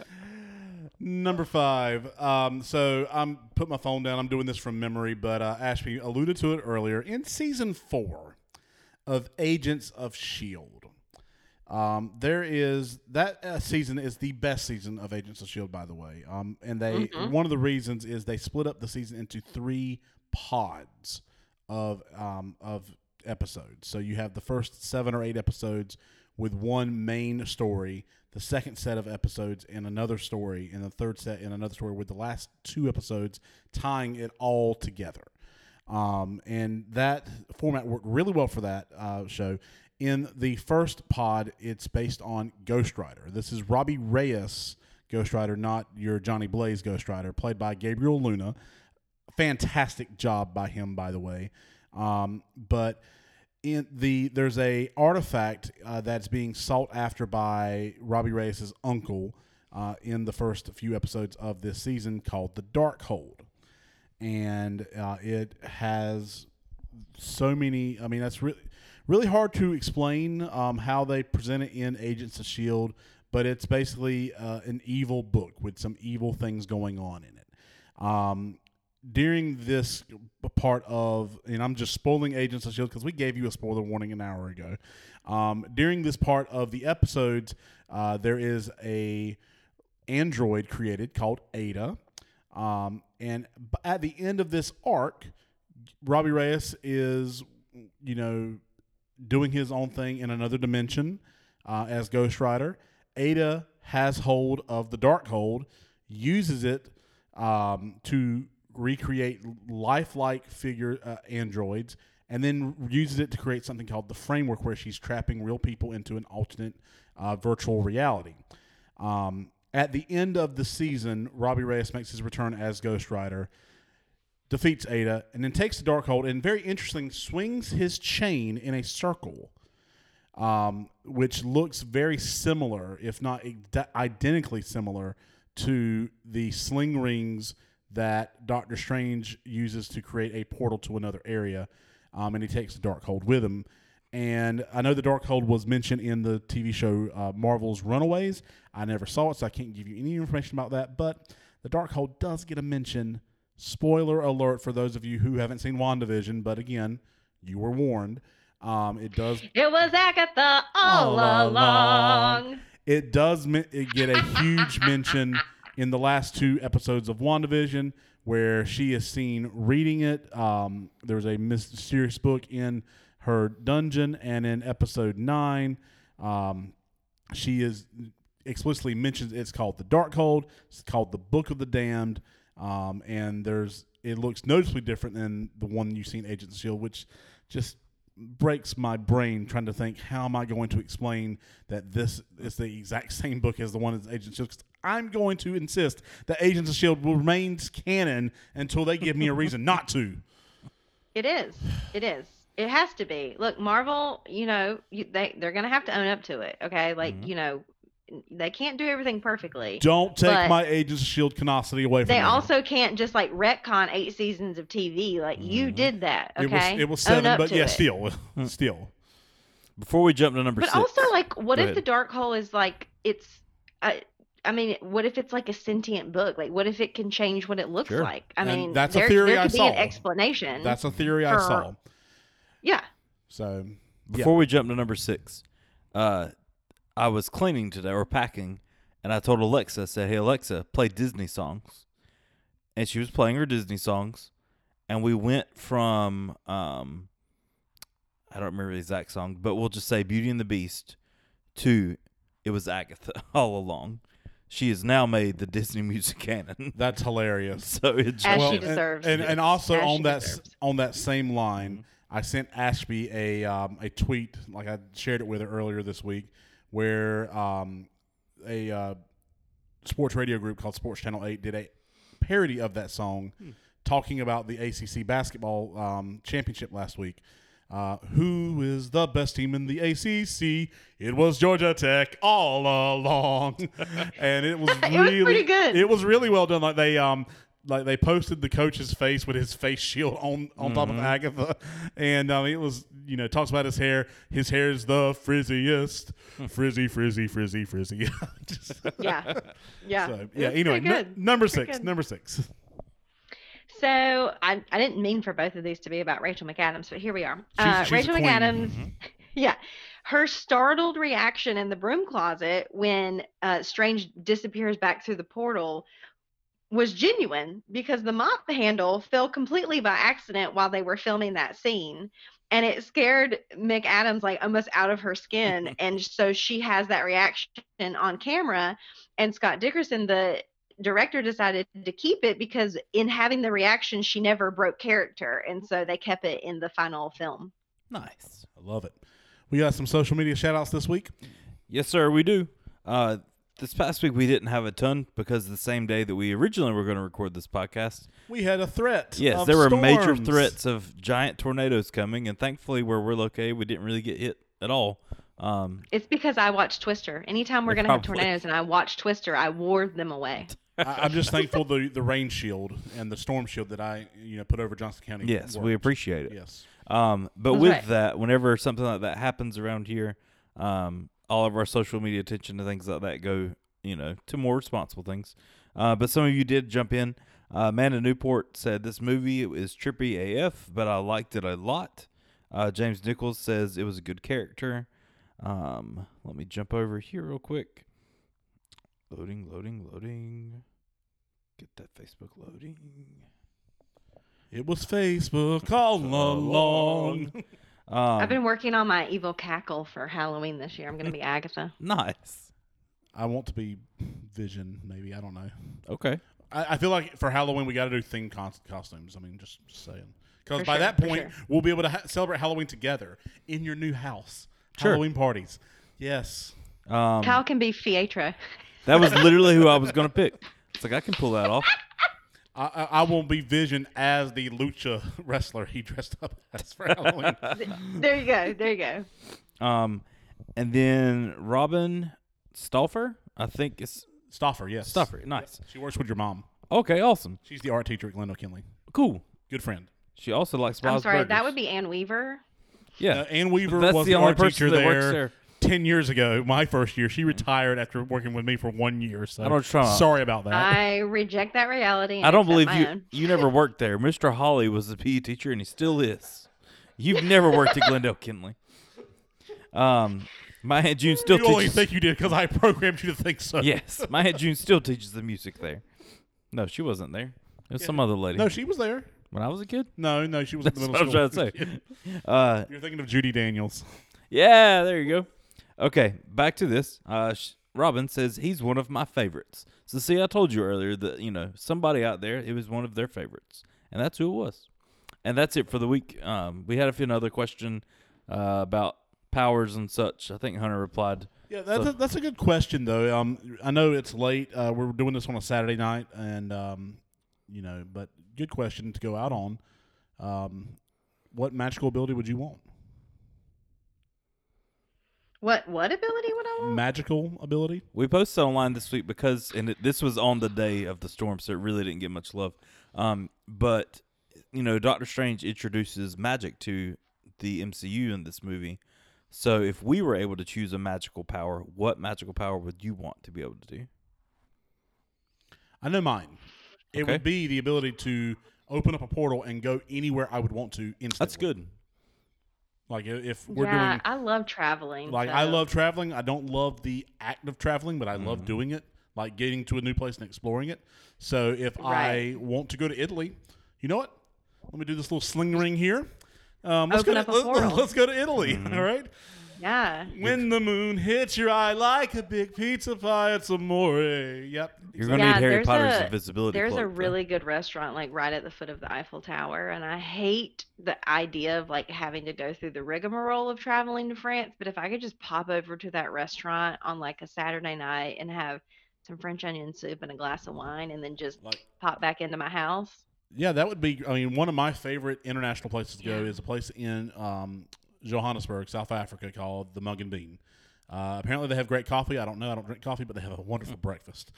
Number five. Um, so I'm put my phone down. I'm doing this from memory, but uh, Ashby alluded to it earlier. In season four of Agents of Shield, um, there is that uh, season is the best season of Agents of Shield, by the way. Um, and they one of the reasons is they split up the season into three pods of um, of episodes. So you have the first seven or eight episodes with one main story, the second set of episodes in another story, and the third set in another story, with the last two episodes tying it all together. Um, and that format worked really well for that uh, show. In the first pod, it's based on Ghost Rider. This is Robbie Reyes Ghost Rider, not your Johnny Blaze Ghost Rider, played by Gabriel Luna. Fantastic job by him, by the way. Um, but in the there's a artifact uh, that's being sought after by Robbie Reyes' uncle uh, in the first few episodes of this season called the Dark Hold, and uh, it has so many. I mean, that's really really hard to explain um, how they present it in Agents of Shield, but it's basically uh, an evil book with some evil things going on in it. Um, during this part of, and I'm just spoiling Agents of Shield because we gave you a spoiler warning an hour ago. Um, during this part of the episodes, uh, there is a android created called Ada. Um, and at the end of this arc, Robbie Reyes is, you know, doing his own thing in another dimension uh, as Ghost Rider. Ada has hold of the Darkhold, uses it um, to recreate lifelike figure uh, androids, and then uses it to create something called the framework, where she's trapping real people into an alternate uh, virtual reality. Um, at the end of the season, Robbie Reyes makes his return as Ghost Rider, defeats Ada, and then takes the Darkhold, and very interesting, swings his chain in a circle um, which looks very similar, if not identically similar, to the sling rings that Doctor Strange uses to create a portal to another area. Um, and he takes the Darkhold with him. And I know the Darkhold was mentioned in the TV show uh, Marvel's Runaways. I never saw it, so I can't give you any information about that. But the Darkhold does get a mention. Spoiler alert for those of you who haven't seen WandaVision, but again, you were warned. Um, it does It was Agatha all, All along. along. it does me- it get a huge mention in the last two episodes of WandaVision where she is seen reading it. Um, there's a mysterious book in her dungeon, and in episode nine, um, she is explicitly mentions it's called the Darkhold. It's called the Book of the Damned, um, and there's it looks noticeably different than the one you've seen Agents of Shield, which just breaks my brain trying to think how am I going to explain that this is the exact same book as the one Agents of Shield. I'm going to insist that Agents of Shield will remain canon until they give me a reason not to. It is. It is. It has to be. Look, Marvel, you know, you, they they're gonna have to own up to it. Okay, like Mhm. you know, they can't do everything perfectly. Don't take my Agents of Shield canosity away from They me. also can't just like retcon eight seasons of TV. Like you Mhm. did that. it was Okay, it was Own seven, up but to yeah, it. still, still. Before we jump to number But six, also, like, what Go if ahead. the Darkhold is like it's? I, I mean, what if it's like a sentient book? Like, what if it can change what it looks Sure. like? I And mean, that's a theory there I could be saw. an explanation. That's a theory I saw. yeah. So Before we jump to number six, uh, I was cleaning today or packing, and I told Alexa, I said, "Hey Alexa, play Disney songs," and she was playing her Disney songs, and we went from um, I don't remember the exact song, but we'll just say Beauty and the Beast to it was Agatha all along. She has now made the Disney music canon, that's hilarious. so it As well, she and- deserves. And, and, also As on that s- deserves. on that same line, I sent Ashby a um, a tweet like I shared it with her earlier this week, where um, a uh, sports radio group called Sports Channel Eight did a parody of that song, talking about the ACC basketball um, championship last week. Uh, who is the best team in the ACC? It was Georgia Tech all along, and it was It was really pretty good. It was really well done. Like they um like they posted the coach's face with his face shield on on top of Agatha, and um, it was you know talks about his hair. His hair is the frizziest, frizzy, frizzy, frizzy, frizzy. Just- yeah, yeah, so, yeah. Anyway, pretty nu- good. number six. good. Number six. So I, I didn't mean for both of these to be about Rachel McAdams, but here we are. She's- uh, she's a Rachel queen. McAdams, yeah, her startled reaction in the broom closet when uh, Strange disappears back through the portal was genuine because the mop handle fell completely by accident while they were filming that scene. And it scared McAdams like almost out of her skin. and so she has that reaction on camera. And Scott Derrickson, the director decided to keep it because in having the reaction she never broke character and so they kept it in the final film nice. I love it. We got some social media shout outs this week. Yes, sir, we do. Uh, this past week we didn't have a ton because the same day that we originally were going to record this podcast, We had a threat. yes, of there were major threats of giant tornadoes coming, and thankfully where we're located, we didn't really get hit at all. Um, it's because i watch twister anytime we're going to have tornadoes and i watch twister i ward them away I, I'm just thankful the the rain shield and the storm shield that I you know put over Johnson County. yes, we appreciate it. Yes. Um, but That's with right. that, whenever something like that happens around here, um, all of our social media attention to things like that go, you know, to more responsible things. Uh, but some of you did jump in. Uh, Amanda Newport said this movie is trippy AF, but I liked it a lot. Uh, James Nichols says it was a good character. Um, let me jump over here real quick. Loading, loading, loading. Get that Facebook loading. It was Facebook all along. Um, I've been working on my evil cackle for Halloween this year. I'm going to be Agatha. nice. I want to be Vision, maybe. I don't know. Okay. I, I feel like for Halloween we got to do themed cos- costumes. I mean, just, just saying. Because For by sure, that for point sure. we'll be able to ha- celebrate Halloween together in your new house. Sure. Halloween parties. Yes. Um, Cal can be Fietro. that was literally who I was gonna pick. It's like I can pull that off. I, I, I won't be visioned as the lucha wrestler he dressed up as for Halloween. There you go. There you go. Um, and then Robin Stauffer, I think it's Stoffer, yes. Stauffer. Nice. She works with your mom. Okay, awesome, She's the art teacher at Glendale Kinley. cool. Good friend. She also likes I'm sorry. Burgers. That would be Ann Weaver. yeah. Uh, Ann Weaver That's was the the, only art person teacher that there, works there. Ten years ago. My first year, she retired after working with me for one year. So I don't try- sorry about that. I reject that reality. I don't believe you. own. You never worked there. Mr. Holly was the PE teacher, and he still is. You've never worked at Glendale Kinley. Um, my aunt June still you only teaches. think you did because I programmed you to think so. yes, my aunt June still teaches the music there. No, she wasn't there. It was some other lady. No, she was there. when I was a kid. No, no, she was in That's the what middle I'm school. trying to say. Uh, You're thinking of Judy Daniels. yeah, there you go. Okay, back to this. Uh, Robin says he's one of my favorites. So see, I told you earlier that you know somebody out there it was one of their favorites, and that's who it was. And that's it for the week. Um, we had a few another question uh, about powers and such. I think Hunter replied. Yeah, that's So- a, that's a good question though. Um, I know it's late. Uh, we're doing this on a Saturday night, and um, you know, but good question to go out on. Um, what magical ability would you want? What what ability would I want? Magical ability? We posted online this week because, and it, this was on the day of the storm, so it really didn't get much love. Um, but you know, Doctor Strange introduces magic to the MCU in this movie. So if we were able to choose a magical power, what magical power would you want to be able to do? I know mine. It Okay. would be the ability to open up a portal and go anywhere I would want to instantly. That's good. Like if we're yeah, doing I love traveling. like I love traveling. I don't love the act of traveling, but I Mm-hmm. love doing it. Like getting to a new place and exploring it. So if I want to go to Italy, you know what? Let me do this little sling ring here. Um, let's Open go up to, a portal. Let's go to Italy. Mm-hmm. all right. Yeah. When the moon hits your eye like a big pizza pie, it's amore. Yep. You're gonna Yeah, need Harry there's Potter's a- invisibility. There's cloak, a though. really good restaurant like right at the foot of the Eiffel Tower, and I hate the idea of like having to go through the rigmarole of traveling to France. But if I could just pop over to that restaurant on like a Saturday night and have some French onion soup and a glass of wine, and then just Like pop back into my house. Yeah, that would be. I mean, one of my favorite international places to go Yeah. is a place in um, Johannesburg, South Africa, called the Mug and Bean. Uh, apparently, they have great coffee. I don't know. I don't drink coffee, but they have a wonderful breakfast,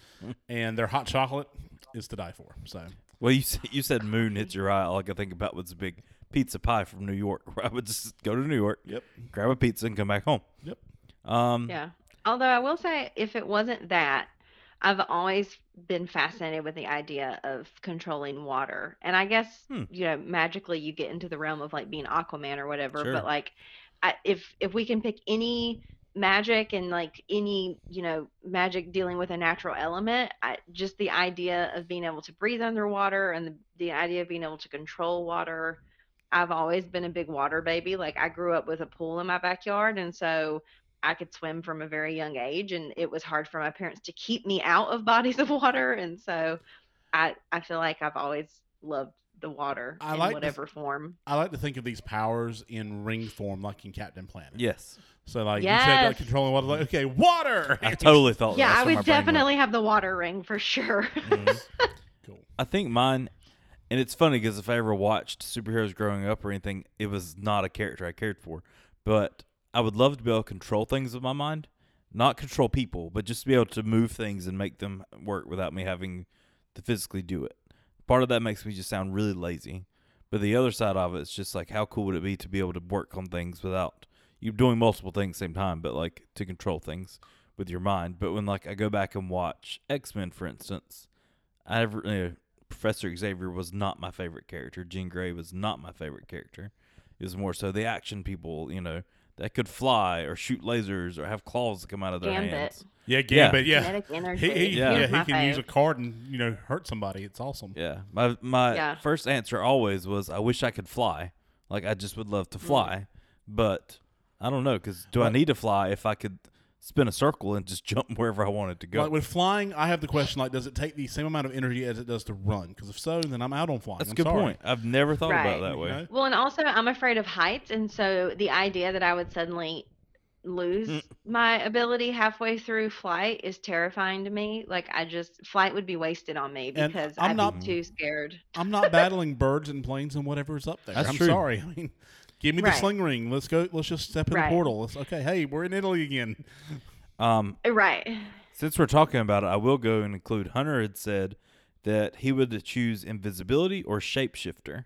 and their hot chocolate is to die for. So, Well, you said, you said moon hits your eye. All I could think about was a big pizza pie from New York. Where I would just go to New York, yep, grab a pizza, and come back home. yep. Um, Yeah. Although I will say, if it wasn't that, I've always been fascinated with the idea of controlling water. And I guess, Hmm. you know, magically you get into the realm of like being Aquaman or whatever. Sure. But like, I, if if we can pick any magic and like any you know magic dealing with a natural element, I, just the idea of being able to breathe underwater and the, the idea of being able to control water. I've always been a big water baby. Like I grew up with a pool in my backyard, and so I could swim from a very young age, and it was hard for my parents to keep me out of bodies of water, and so I I feel like I've always loved the water I in like to- whatever form. I like to think of these powers in ring form, like in Captain Planet. Yes, So, like you said, like Yes. controlling water. Like, okay, water. I totally thought. Yeah, that's I would definitely have the water ring for sure. Mhm. cool. I think mine, and it's funny because if I ever watched superheroes growing up or anything, it was not a character I cared for. But I would love to be able to control things with my mind, not control people, but just be able to move things and make them work without me having to physically do it. Part of that makes me just sound really lazy. But the other side of it is just like how cool would it be to be able to work on things without you doing multiple things at the same time, but like to control things with your mind. But when like I go back and watch X Men, for instance, I ever, you uh, know, Professor Xavier was not my favorite character. Jean Grey was not my favorite character. It was more so the action people, you know, that could fly or shoot lasers or have claws that come out of their Gambit. hands. Yeah, Yeah. Gambit. Yeah, Kinetic he, he, Yeah. yeah. He he was can use a card and you know hurt somebody. It's awesome. Yeah, my my Yeah. first answer always was I wish I could fly. Like I just would love to mm. fly, but I don't know because do I need to fly if I could spin a circle and just jump wherever I wanted to go? Like with flying, I have the question: like, does it take the same amount of energy as it does to run? Because if so, then I'm out on flying. That's a I'm good sorry. point. I've never thought Right. about it that way. Okay. Well, and also I'm afraid of heights, and so the idea that I would suddenly lose Mm. my ability halfway through flight is terrifying to me. Like I just flight would be wasted on me because I'm I'd not- be too scared. I'm not battling birds and planes and whatever's up there. That's I'm true. sorry. I mean, give me the sling ring. Let's go. Let's just step in Right. the portal. Let's, okay. Hey, we're in Italy again. Um, Right. since we're talking about it, I will go and include Hunter had said that he would choose invisibility or shapeshifter.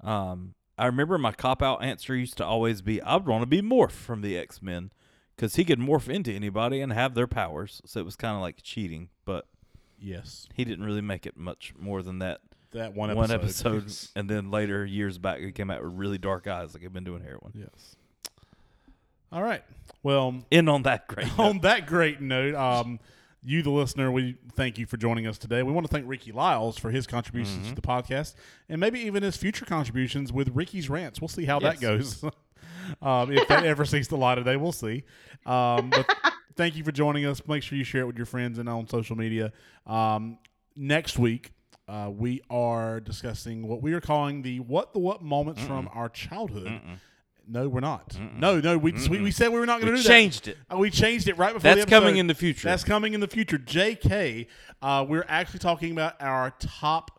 Um, I remember my cop out answer used to always be I'd want to be Morph from the X Men because he could morph into anybody and have their powers. So it was kind of like cheating, but Yes, he didn't really make it much more than that that one episode. one episode. Yes. And then later, years back, he came out with really dark eyes like he'd been doing heroin. Yes. All right. Well, In on that great. note. on that great note, um, you, the listener, we thank you for joining us today. We want to thank Ricky Lyles for his contributions Mm-hmm. to the podcast and maybe even his future contributions with Ricky's Rants. We'll see how that goes. um, if that ever sees the light of day, we'll see. Um, but thank you for joining us. Make sure you share it with your friends and on social media. Um, next week, uh, we are discussing what we are calling the what the what moments from our childhood. No, we're not. No, no, we, we we said we were not going to do that. changed it. Uh, We changed it right before That's the coming in the future. That's coming in the future. JK, uh, we're actually talking about our top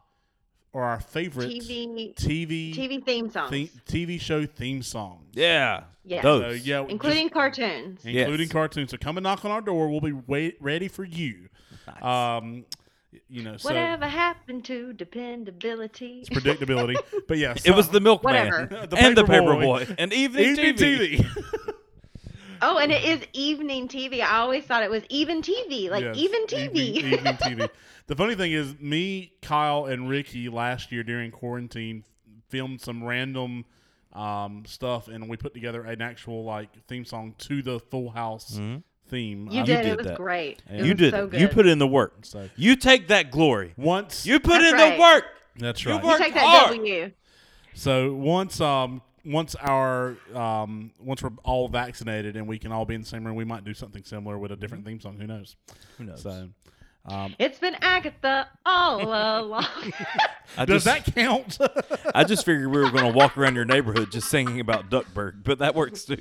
or our favorite TV TV TV theme songs, the- TV show theme songs. Yeah. Yeah. Those. So yeah, including just- cartoons. including Yes. cartoons. So come and knock on our door. We'll be wait, ready for you. Nice. Um, you know, so Whatever happened to dependability? it's predictability. but yeah, it was the milkman The and the Paperboy. paperboy and evening, evening TV. TV. Oh, and it is evening TV. I always thought it was even TV, like Yes, even TV. Evening, evening TV. The funny thing is, me, Kyle, and Ricky last year during quarantine filmed some random um, stuff, and we put together an actual like theme song to the Full House theme. you Um, did. did It was that. great. It You was did so it. good. You put in the work. So You take that glory. once You put That's in right. the work. that's right. You worked take that hard. W. So once um once our um once we're all vaccinated and we can all be in the same room, we might do something similar with a different theme song. Who knows? Who knows? So. Um, It's been Agatha all along. Does just, that count? I just figured we were going to walk around your neighborhood just singing about Duckburg, but that works too.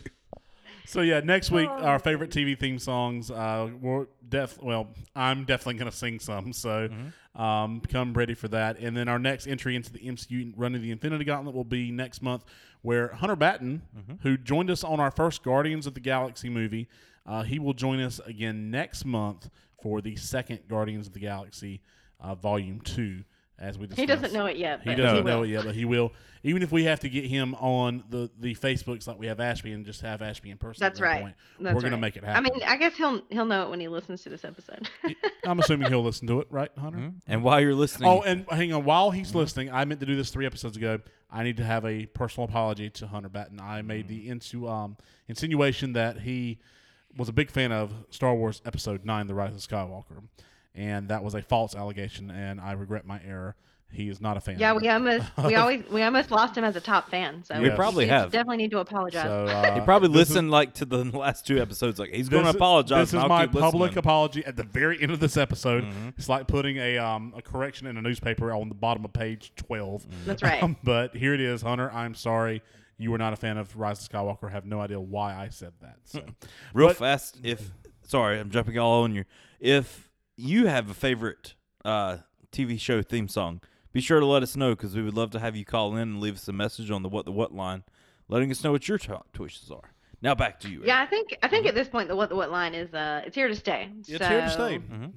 So yeah, next week Oh. our favorite TV theme songs. Uh, we're def well, I'm definitely gonna sing some. So um, come ready for that. And then our next entry into the MCU running the Infinity Gauntlet will be next month, where Hunter Batten, who joined us on our first Guardians of the Galaxy movie, uh, he will join us again next month for the second Guardians of the Galaxy uh, Volume Two. As we discussed. he doesn't know it yet. He doesn't will. know it yet, but he will. Even if we have to get him on the the Facebooks like we have Ashby and just have Ashby in person. That's at right. Point, That's we're gonna make it happen. I mean, I guess he'll he'll know it when he listens to this episode. I'm assuming he'll listen to it, right, Hunter? And while you're listening, Oh, and hang on. While he's listening, I meant to do this three episodes ago. I need to have a personal apology to Hunter Batten. I made the insu- um, insinuation that he was a big fan of Star Wars Episode Nine: The Rise of Skywalker, and that was a false allegation, and I regret my error. He is not a fan. yeah, we almost we always we almost lost him as a top fan. So We probably have. Definitely need to apologize. So uh, he probably this is- listened like to the last two episodes. Like he's going to apologize. This is my public listening. Mm-hmm. apology at the very end of this episode. It's like putting a um, a correction in a newspaper on the bottom of page 12 That's right. Um, but here it is, Hunter. I'm sorry you were not a fan of Rise of Skywalker. I have no idea why I said that. So Real But- fast, if sorry, I'm jumping all on you. If you have a favorite uh, TV show theme song, be sure to let us know because we would love to have you call in and leave us a message on the what the what line, letting us know what your top choices are. Now back to you. Eric. yeah, I think I think at this point the what the what line is uh it's here to stay. it's here to So, stay. Mhm.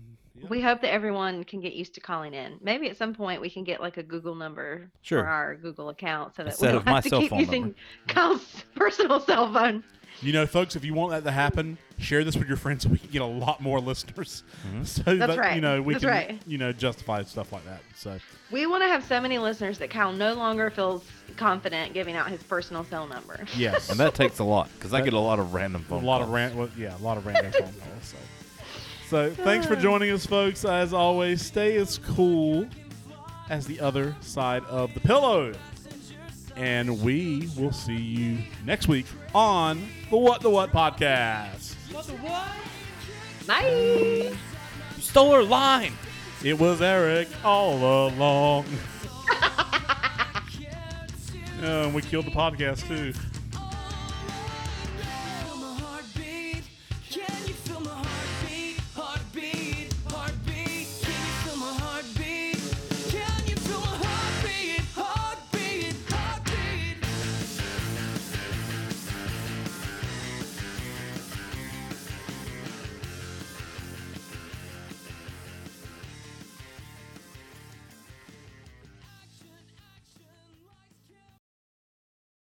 We hope that everyone can get used to calling in. Maybe at some point we can get like a Google number Sure. for our Google account so that Instead we don't have to keep using number. Kyle's personal cell phone. You know, folks, if you want that to happen, share this with your friends so we can get a lot more listeners. Mm-hmm. So That's that, you know, we That's can, right. you know, justify stuff like that. So We want to have so many listeners that Kyle no longer feels confident giving out his personal cell number. Yes. And that takes a lot because I get a lot of random phone a lot calls. of rant. Well, yeah, a lot of random phone calls. So. so thanks for uh. joining us, folks. As always, stay as cool as the other side of the pillow. And we will see you next week on the What the What podcast. Bye. You stole her line. It was Eric all along. Yeah, and we killed the podcast too.